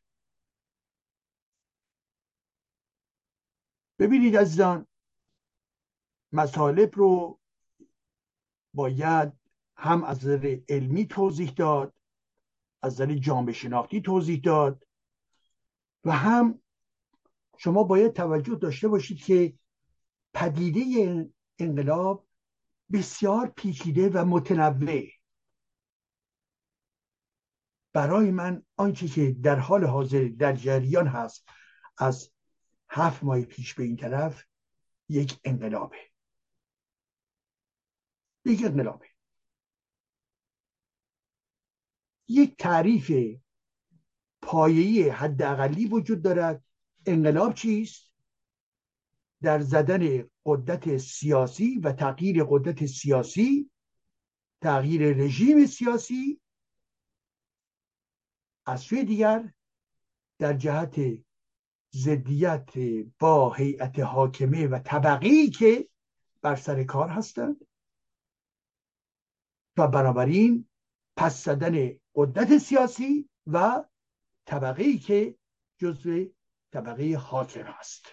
ببینید عزیزان مطالب رو باید هم از نظر علمی توضیح داد از نظر جامعه شناختی توضیح داد و هم شما باید توجه داشته باشید که پدیده انقلاب بسیار پیچیده و متنوع. برای من آنچه که در حال حاضر در جریان هست از هفت ماه پیش به این طرف یک انقلابه. یک انقلابه. یک تعریف پایه‌ای حداقلی وجود دارد انقلاب چیست؟ در زدن قدرت سیاسی و تغییر قدرت سیاسی تغییر رژیم سیاسی از سوی دیگر در جهت ضدیت با هیئت حاکمه و طبقی که بر سر کار هستند. و بنابراین پس زدن قدرت سیاسی و طبقه که جزو طبقه حاکم است.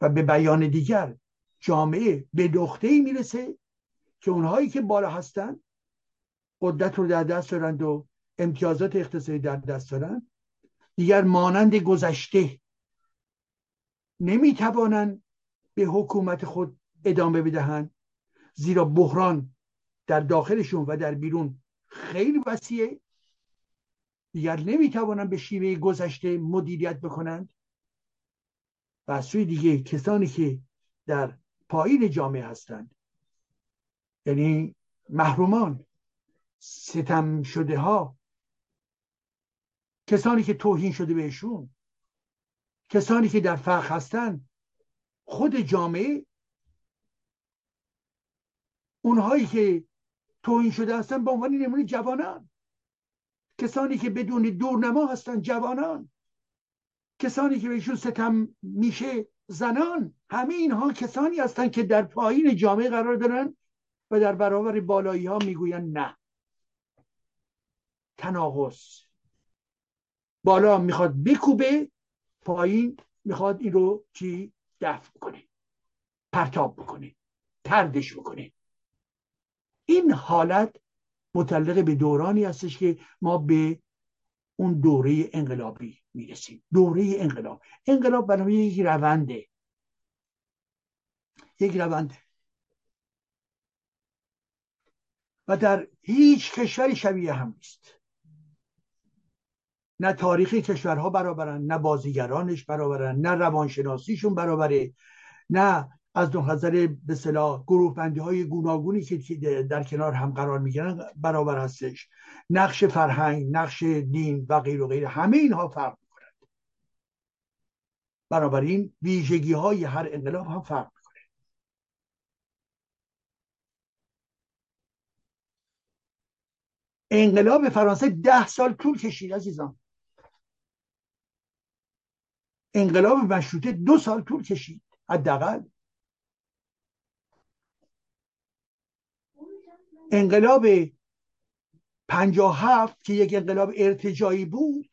و به بیان دیگر جامعه به نقطه ای می‌رسه که اونهایی که بالا هستند قدرت رو در دست دارند و امتیازات اقتصادی در دست دارند دیگر مانند گذشته نمی‌توانند به حکومت خود ادامه بدهند. زیرا بحران در داخلشون و در بیرون خیلی وسیعه. دیگر نمی‌توانند به شیوه گذشته مدیریت بکنند. و از سوی دیگه کسانی که در پایین جامعه هستند یعنی محرومان ستم شده ها کسانی که توهین شده بهشون کسانی که در فقر هستند خود جامعه اونهایی که توهین شده هستن به عنوان نمونه جوانان. کسانی که بدون دورنما هستن جوانان. کسانی که بهشون ستم میشه زنان. همه اینها کسانی هستند که در پایین جامعه قرار دارن و در برابر بالایی ها می‌گوین نه. تناقض. بالا می‌خواد بکوبه پایین می‌خواد این رو چی؟ دفع کنه پرتاب بکنه. تردش بکنه. این حالت متعلق به دورانی هستش که ما به اون دوره انقلابی می‌رسیم. دوره انقلاب. انقلاب برای یک رونده. یک رونده. و در هیچ کشوری شبیه هم نیست. نه تاریخ کشورها برابرن نه بازیگرانش برابرن نه روانشناسیشون برابره نه از نظر به صلاح گروه بندی های گوناگونی که در کنار هم قرار می‌گیرن برابر هستش. نقش فرهنگ نقش دین و غیر و غیر همه اینها فرق می‌کنند. بنابراین ویژگی های هر انقلاب هم فرق می‌کنه. انقلاب فرانسه ده سال طول کشید عزیزان. انقلاب مشروطه دو سال طول کشید. حداقل انقلاب پنجا هفت که یک انقلاب ارتجایی بود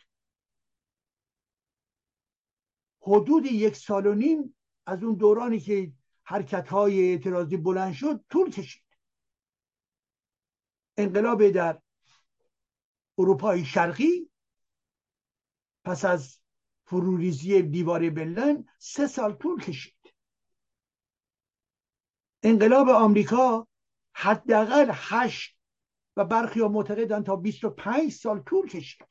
حدود یک سال و نیم از اون دورانی که حرکت های اعتراضی بلند شد طول کشید. انقلاب در اروپای شرقی پس از فروریزی دیوار بلن سه سال طول کشید. انقلاب آمریکا حداقل هشت و برخی ها معتقدن تا 25 سال طول کشید.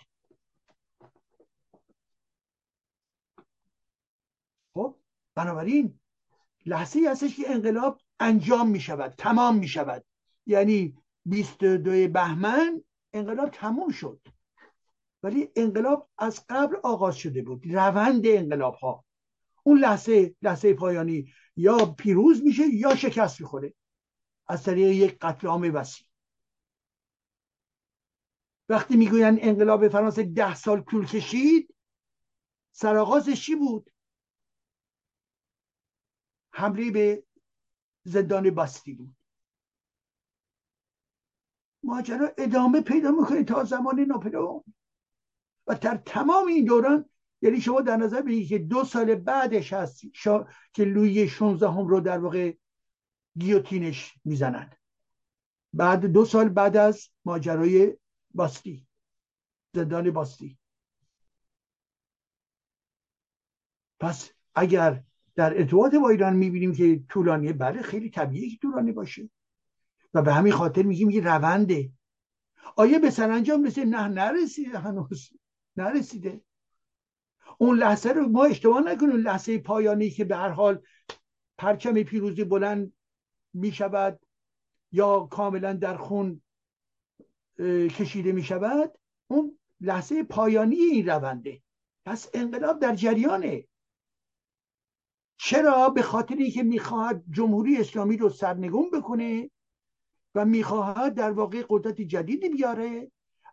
خب بنابراین لحظه ای هستش که انقلاب انجام می شود تمام می شود یعنی 22 بهمن انقلاب تموم شد. ولی انقلاب از قبل آغاز شده بود روند انقلاب ها اون لحظه لحظه پایانی یا پیروز میشه یا شکست می‌خوره. از طریق یک قتل عام وسیع. وقتی می‌گوین انقلاب فرانسه ده سال طول کشید سرآغازش چی بود؟ حمله به زندان باستی بود. ماجرا ادامه پیدا می‌کنه تا زمان ناپلئون. و در تمام این دوران یعنی شما در نظر بگیرید که دو سال بعدش هست که لوی 16 هم رو در واقع گیوتینش می‌زنند بعد دو سال بعد از ماجرای باستی زندان باستی. پس اگر در ارتباط با ایران می‌بینیم که طولانیه بله خیلی طبیعی که طولانی باشه. و به همین خاطر میگیم یه رونده. آیا به سرانجام مثل نه نرسیده هنوز. نرسیده. اون لحظه رو ما اشتباه نکنیم. لحظه پایانی که به هر حال پرچم پیروزی بلند می شود یا کاملا در خون کشیده می شود اون لحظه پایانی این رونده. پس انقلاب در جریانه. چرا؟ به خاطری که می‌خواهد جمهوری اسلامی رو سرنگون بکنه و می‌خواهد در واقع قدرت جدیدی بیاره.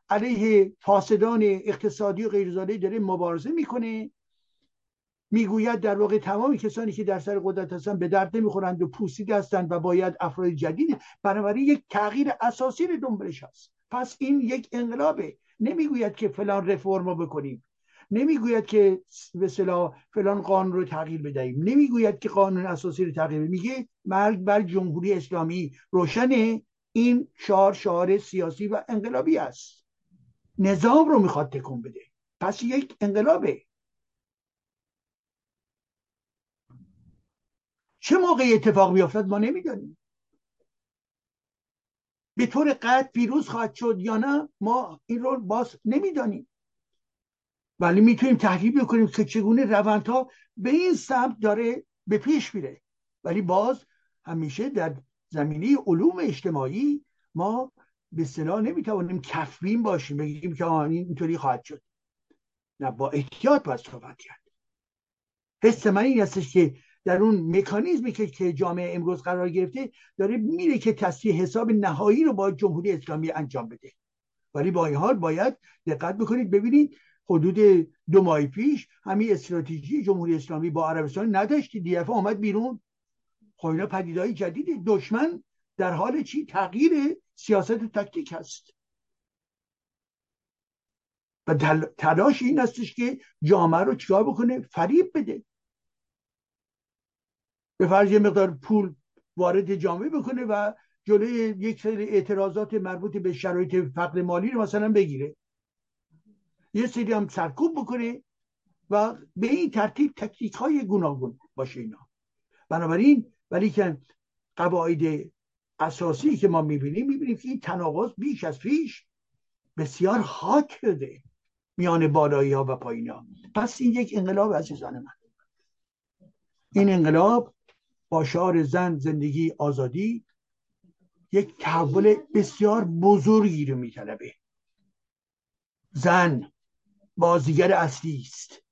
علیه فاسدان اقتصادی و غیرزاده داره مبارزه می‌کنه. می‌گوید در واقع تمام کسانی که در سر قدرت هستند به درد نمی‌خورند و پوسیده هستند و باید افراد جدید بنابراین یک تغییر اساسی رو دنبالش هست. پس این یک انقلابه. نمی‌گوید که فلان رفرم بکنیم. نمی‌گوید که به فلان قانون رو تغییر بدهیم. نمی‌گوید که قانون اساسی رو تغییر میگه مرگ بر جمهوری اسلامی. روشنه. این شعار شعار سیاسی و انقلابی است. نظام رو می‌خواد تکون بده. پس یک انقلابه. چه موقع اتفاق بیفتد ما نمی‌دانیم. به طور قطع پیروز خواهد شد یا نه ما این رو باز نمی‌دانیم. ولی می‌تونیم تحلیل بکنیم که چگونه روندها به این سمت داره به پیش میره. ولی باز همیشه در زمینه علوم اجتماعی ما به صلاح نمی‌توانیم کفبین باشیم بگیم که آن اینطوری خواهد شد. نه با احتیاط باید صحبت کرد. حس من این هستش که در اون مکانیزمی که که جامعه امروز قرار گرفته داره میره که تصفیه حساب نهایی رو با جمهوری اسلامی انجام بده. ولی با این حال باید دقت بکنید. ببینید حدود دو ماه پیش همین استراتژی جمهوری اسلامی با عربستان نداشتی. دیفه آمد بیرون. خب اینا پدیدهای جدید دشمن در حال چی؟ تغییر سیاست و تکتیک هست. و تلاش این هستش که جامعه رو چیکار بکنه؟ فریب بده. به فرض یه مقدار پول وارد جامعه بکنه و جلوی یک سری اعتراضات مربوط به شرایط فقر مالی رو مثلا بگیره. یه سری هم سرکوب بکنه و به این ترتیب تکتیک های گوناگون باشه اینا. بنابراین ولی که قواعد اساسی که ما می‌بینیم می‌بینیم که این تناقض بیش از پیش بسیار حاک شده میان بالایی ها و پایین ها پس این یک انقلاب عزیزان من. این انقلاب با شعار زن زندگی آزادی یک تحول بسیار بزرگی رو میطلبه. زن بازیگر اصلی است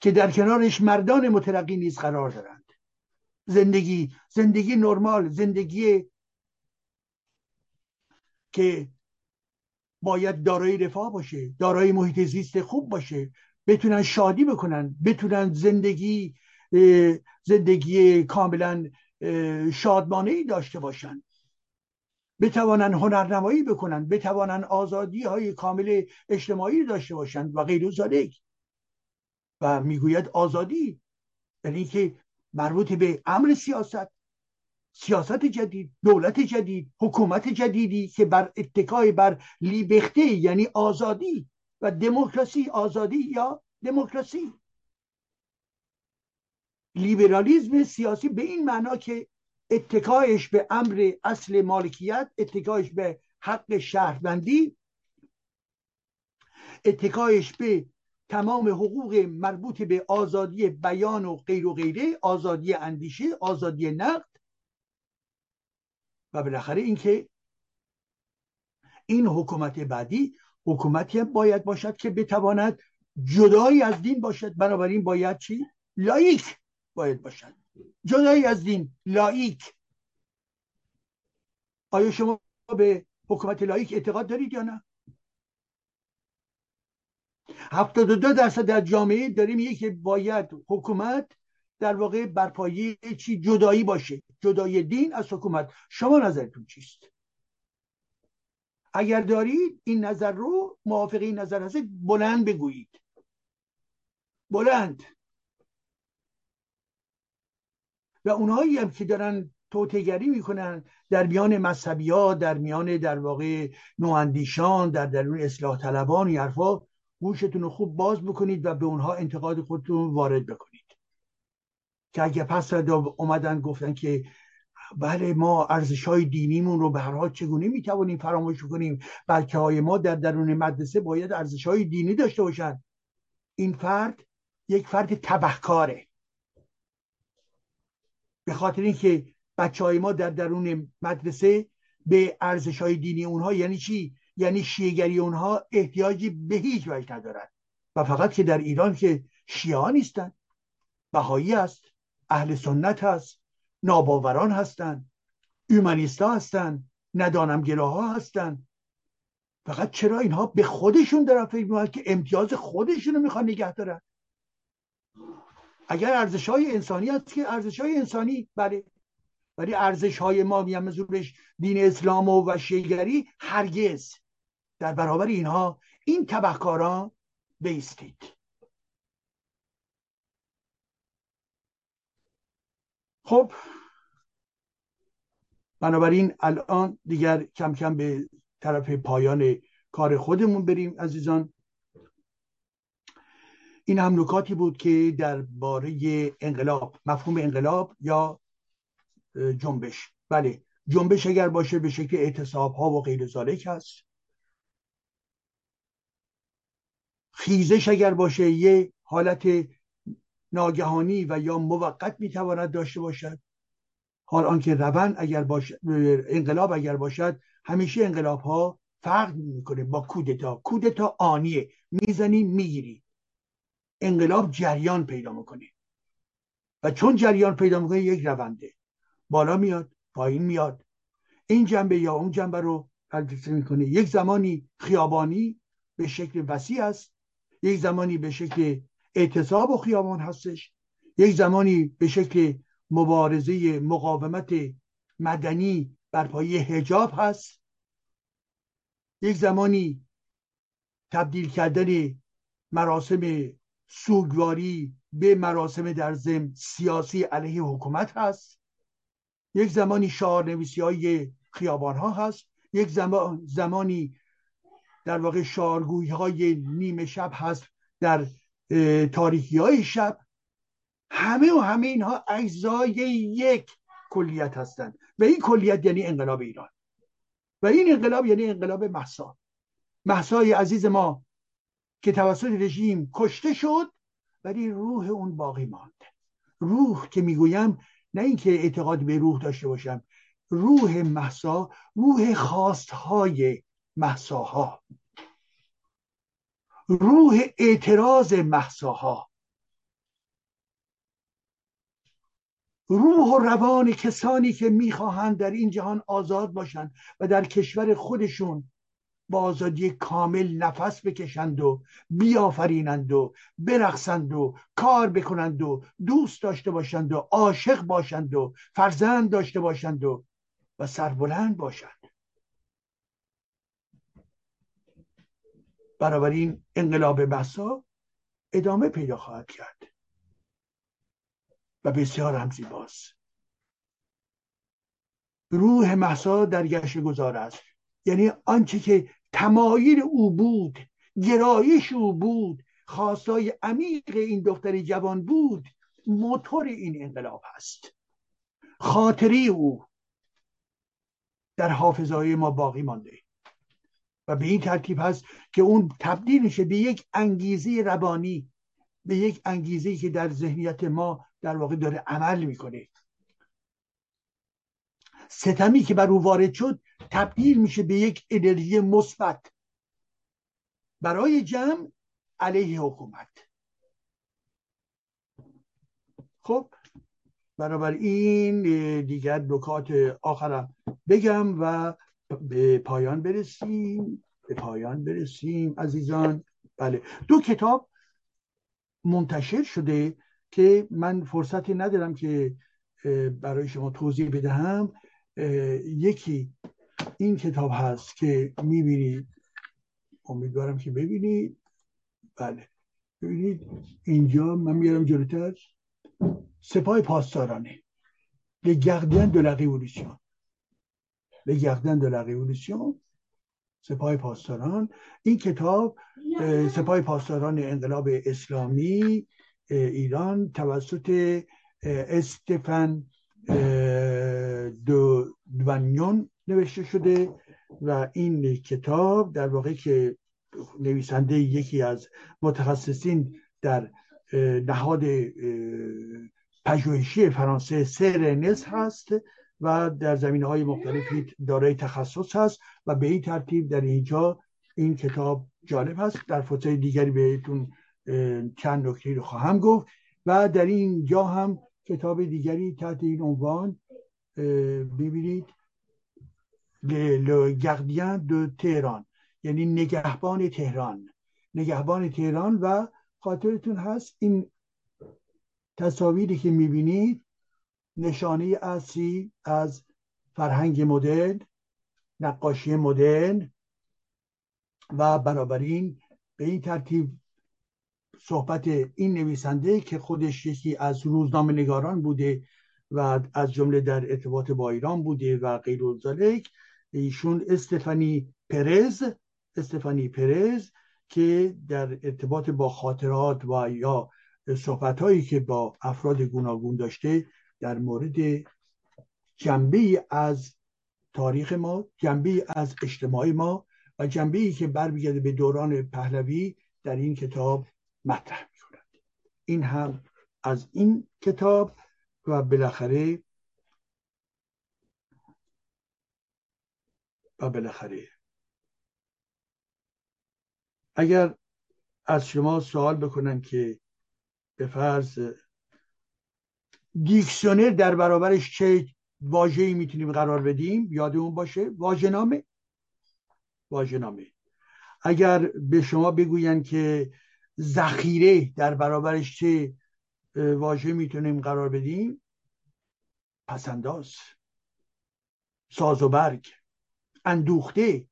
که در کنارش مردان مترقی نیز قرار دارند. زندگی زندگی نرمال زندگی که باید دارای رفاه باشه دارای محیط زیست خوب باشه بتونن شادی بکنن بتونن زندگی زندگی کاملا شادمانه ای داشته باشن. بتوانن هنرنمایی بکنن بتوانن آزادی های کامل اجتماعی داشته باشند و غیر ذالک و می‌گوید آزادی یعنی که مربوط به امر سیاست سیاست جدید دولت جدید حکومت جدیدی که بر اتکای بر لیبخته یعنی آزادی و دموکراسی آزادی یا دموکراسی. لیبرالیزم سیاسی به این معنا که اتکایش به امر اصل مالکیت اتکایش به حق شهروندی اتکایش به تمام حقوق مربوط به آزادی بیان و غیر و غیره آزادی اندیشه آزادی نقد و بالاخره اینکه این حکومت بعدی حکومتی باید باشد که بتواند جدایی از دین باشد. بنابراین باید چی؟ لائیک. باید باشد جدایی از دین لائیک. آیا شما به حکومت لائیک اعتقاد دارید یا نه؟ هفتاد و دو درصد در جامعه داریم میگه که باید حکومت در واقع برپایی چی جدایی باشه. جدایی دین از حکومت. شما نظرتون چیست؟ اگر دارید این نظر رو موافق این نظر هستید بلند بگویید. بلند. و اونهایی هم که دارن توتگری می‌کنن در میان مذهبی ها در میان در واقع نواندیشان در درون اصلاح طلبان این حرفا گوشتون رو خوب باز بکنید و به اونها انتقاد خودتون وارد بکنید. که اگه پس اومدن گفتن که بله ما ارزش های دینیمون رو به هر حال چگونه می‌توانیم فراموش کنیم بلکه های ما در درون مدرسه باید ارزش های دینی داشته باشند این فرد یک فرد تبهکاره. به خاطر اینکه بچه های ما در درون مدرسه به ارزش های دینی اونها یعنی چی؟ یعنی شیعگری اونها احتیاجی به هیچ وجه ندارد و فقط که در ایران که شیعه نیستن بهایی است اهل سنت هست ناباوران هستند اومانیستا هستند گراها هستند فقط چرا اینها به خودشون دارن فکر می‌کنن که امتیاز خودشون رو می‌خوان نگه دارن؟ اگر ارزش های انسانی هست که ارزش های انسانی بله. ولی ارزش های ما میام دین اسلام و شیگری هرگز در برابر اینها این تبهکاران بیستید. خب بنابراین الان دیگر کم کم به طرف پایان کار خودمون بریم عزیزان. این هم نکاتی بود که درباره انقلاب مفهوم انقلاب یا جنبش. بله جنبش اگر باشه به شکل اعتصاب ها و غیر ذالک هست خیزش اگر باشه یه حالت ناگهانی و یا موقت می‌تواند داشته باشد. حال آنکه روند اگر باشد انقلاب اگر باشد همیشه انقلاب ها فرق می‌کنه با کودتا. کودتا آنیه. می‌زنی می‌گیری. انقلاب جریان پیدا می‌کنه. و چون جریان پیدا می‌کنه یک رونده. بالا میاد پایین میاد. این جنبه یا اون جنبه رو پردیکته می‌کنه. یک زمانی خیابانی به شکل وسیع است یک زمانی به شکل اعتصاب و خیابان هستش یک زمانی به شکل مبارزه مقاومت مدنی بر پایه حجاب هست. یک زمانی تبدیل کردن مراسم سوگواری به مراسم در زم سیاسی علیه حکومت هست. یک زمانی شعار نویسی های خیابان ها هست. یک زمان زمانی در واقع شعارگویی های نیمه شب هست در تاریخی های شب. همه و همه اینها اجزای یک کلیت هستند. و این کلیت یعنی انقلاب ایران. و این انقلاب یعنی انقلاب محسا. محسای عزیز ما که توسط رژیم کشته شد ولی روح اون باقی ماند روح که می‌گویم نه اینکه اعتقاد به روح داشته باشم روح محسا روح خواستهای محساها. روح اعتراض محساها. روح و روان کسانی که می‌خواهند در این جهان آزاد باشند و در کشور خودشون با آزادی کامل نفس بکشند و بیافرینند و برقصند و کار بکنند و دوست داشته باشند و عاشق باشند و فرزند داشته باشند و و سربلند باشند. این انقلاب بسا ادامه پیدا خواهد کرد. و بسیار هم زیباست. روح محسا در گشت گذار است. یعنی آنچه که تمایل او بود گرایش او بود خواستای عمیق این دختر جوان بود. موتور این انقلاب هست. خاطری او در حافظهای ما باقی مانده. و به این ترتیب هست که اون تبدیل میشه به یک انگیزه روانی به یک انگیزه که در ذهنیت ما در واقع داره عمل می‌کنه. ستمی که بر او وارد شد تبدیل میشه به یک انرژی مثبت. برای جمع علیه حکومت. خب این دیگر نکات آخرم بگم و به پایان برسیم. به پایان برسیم عزیزان. بله دو کتاب منتشر شده که من فرصتی ندارم که برای شما توضیح بدهم. یکی این کتاب هست که می‌بینید. امیدوارم که ببینید. بله. ببینید. اینجا من میارم جلوتر. سپاه پاسدارانه. gardien de la Le gardien de la سپاه پاسداران. این کتاب سپاه پاسداران انقلاب اسلامی ایران توسط استفن دو دوانیون نوشته شده و این کتاب در واقع که نویسنده یکی از متخصصین در نهاد پژوهشی فرانسه سر هست و در زمینه های مختلفی دارای تخصص هست و به این ترتیب در اینجا این کتاب جالب هست. در فرصت دیگری بهتون چند نکته رو خواهم گفت و در اینجا هم کتاب دیگری تحت این عنوان ببینید. Le de تهران. یعنی نگهبان تهران. نگهبان تهران و خاطرتون هست این تصاویری که می‌بینید نشانه اصلی از فرهنگ مدرن نقاشی مدرن و بنابراین به این ترتیب صحبت این نویسنده که خودش یکی از روزنامه نگاران بوده و از جمله در ارتباط با ایران بوده و غیر ذالک ایشون استفانی پرز استفانی پرز که در ارتباط با خاطرات و یا صحبت هایی که با افراد گوناگون داشته در مورد جنبه از تاریخ ما جنبه از اجتماع ما و جنبه ای که برمیگرده به دوران پهلوی در این کتاب مطرح می کند این هم از این کتاب و بالاخره و بالاخره. اگر از شما سوال بکنن که به فرض دیکسیونر در برابرش چه واژه‌ای می‌تونیم قرار بدیم؟ یادمون باشه. واژه‌نامه. واژه‌نامه. اگر به شما بگوین که ذخیره در برابرش چه واژه می‌تونیم قرار بدیم؟ پسنداز ساز و برگ. اندوخته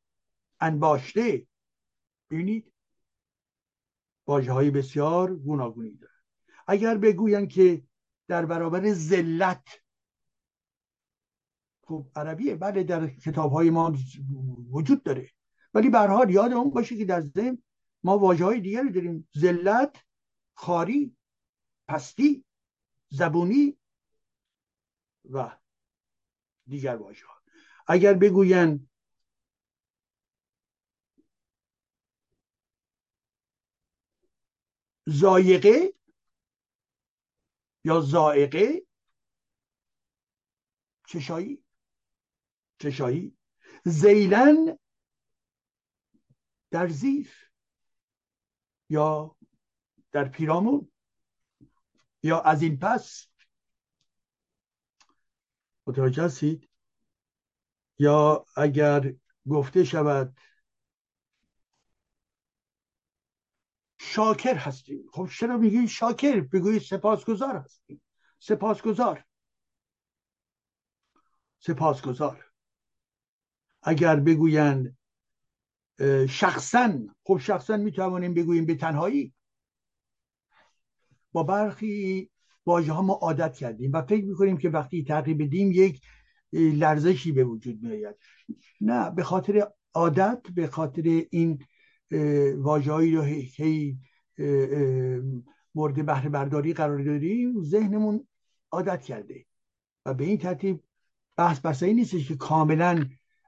انباشته. ببینید واژه های بسیار گوناگونی داره اگر بگوین که در برابر ذلت خب عربیه بله در کتاب های ما وجود داره. ولی به حال یادمون باشه که در ذهن ما واجه های داریم. ذلت خاری پستی زبونی و دیگر واژه ها اگر بگوین زایقه یا زائقه؟ چشایی؟ چشایی. زیلن در زیر یا در پیرامون یا از این پس؟ متوجه هستید؟ یا اگر گفته شود شاکر هستیم خب چرا میگی شاکر؟ بگویید سپاسگزار هستیم سپاسگزار. سپاسگزار. اگر بگویند شخصا خب شخصا می‌توانیم بگوییم به تنهایی؟ با برخی واژه ها ما عادت کردیم و فکر می‌کنیم که وقتی تغییر بدیم یک لرزشی به وجود میآید. نه به خاطر عادت به خاطر این واژههایی رو هی مورد بهره برداری قرار دادیم ذهنمون عادت کرده. و به این ترتیب بحث بحث این نیستش که کاملا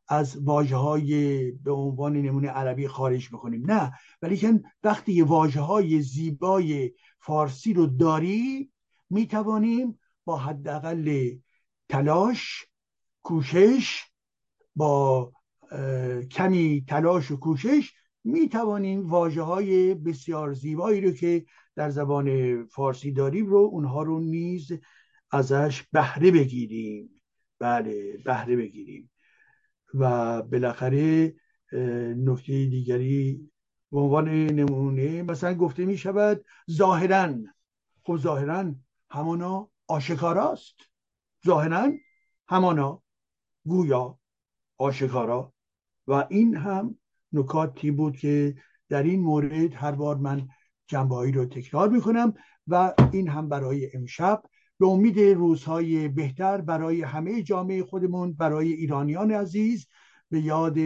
از واجه های به عنوان نمونه عربی خارج بکنیم. نه ولی که وقتی واجه های زیبای فارسی رو داری می توانیم با حداقل تلاش کوشش با کمی تلاش و کوشش می توانیم واجه های بسیار زیبایی رو که در زبان فارسی داریم رو اونها رو نیز ازش بهره بگیریم. بله بهره بگیریم. و بالاخره نکته دیگری به عنوان نمونه مثلا گفته می شود ظاهرا. خب ظاهرا همانا آشکاراست. ظاهرا همانا گویا آشکارا. و این هم نکاتی بود که در این مورد هر بار من جنبهایی رو تکرار می‌کنم و این هم برای امشب به امید روزهای بهتر برای همه جامعه خودمون برای ایرانیان عزیز به یاد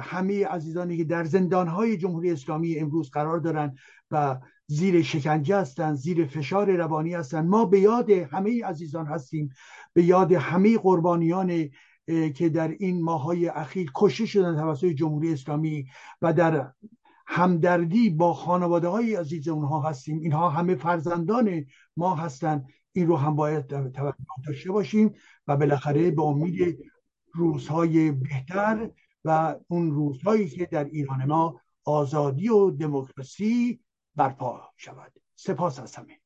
همه عزیزانی که در زندانهای جمهوری اسلامی امروز قرار دارند و زیر شکنجه هستند زیر فشار روانی هستند ما به یاد همه عزیزان هستیم به یاد همه قربانیان که در این ماهای اخیر کشته شدن توسط جمهوری اسلامی و در همدردی با خانواده های عزیز اونها هستیم. اینها همه فرزندان ما هستند این رو هم باید توجه داشته باشیم و بالاخره به امید روزهای بهتر و اون روزهایی که در ایران ما آزادی و دموکراسی برپا شود. سپاس از همه.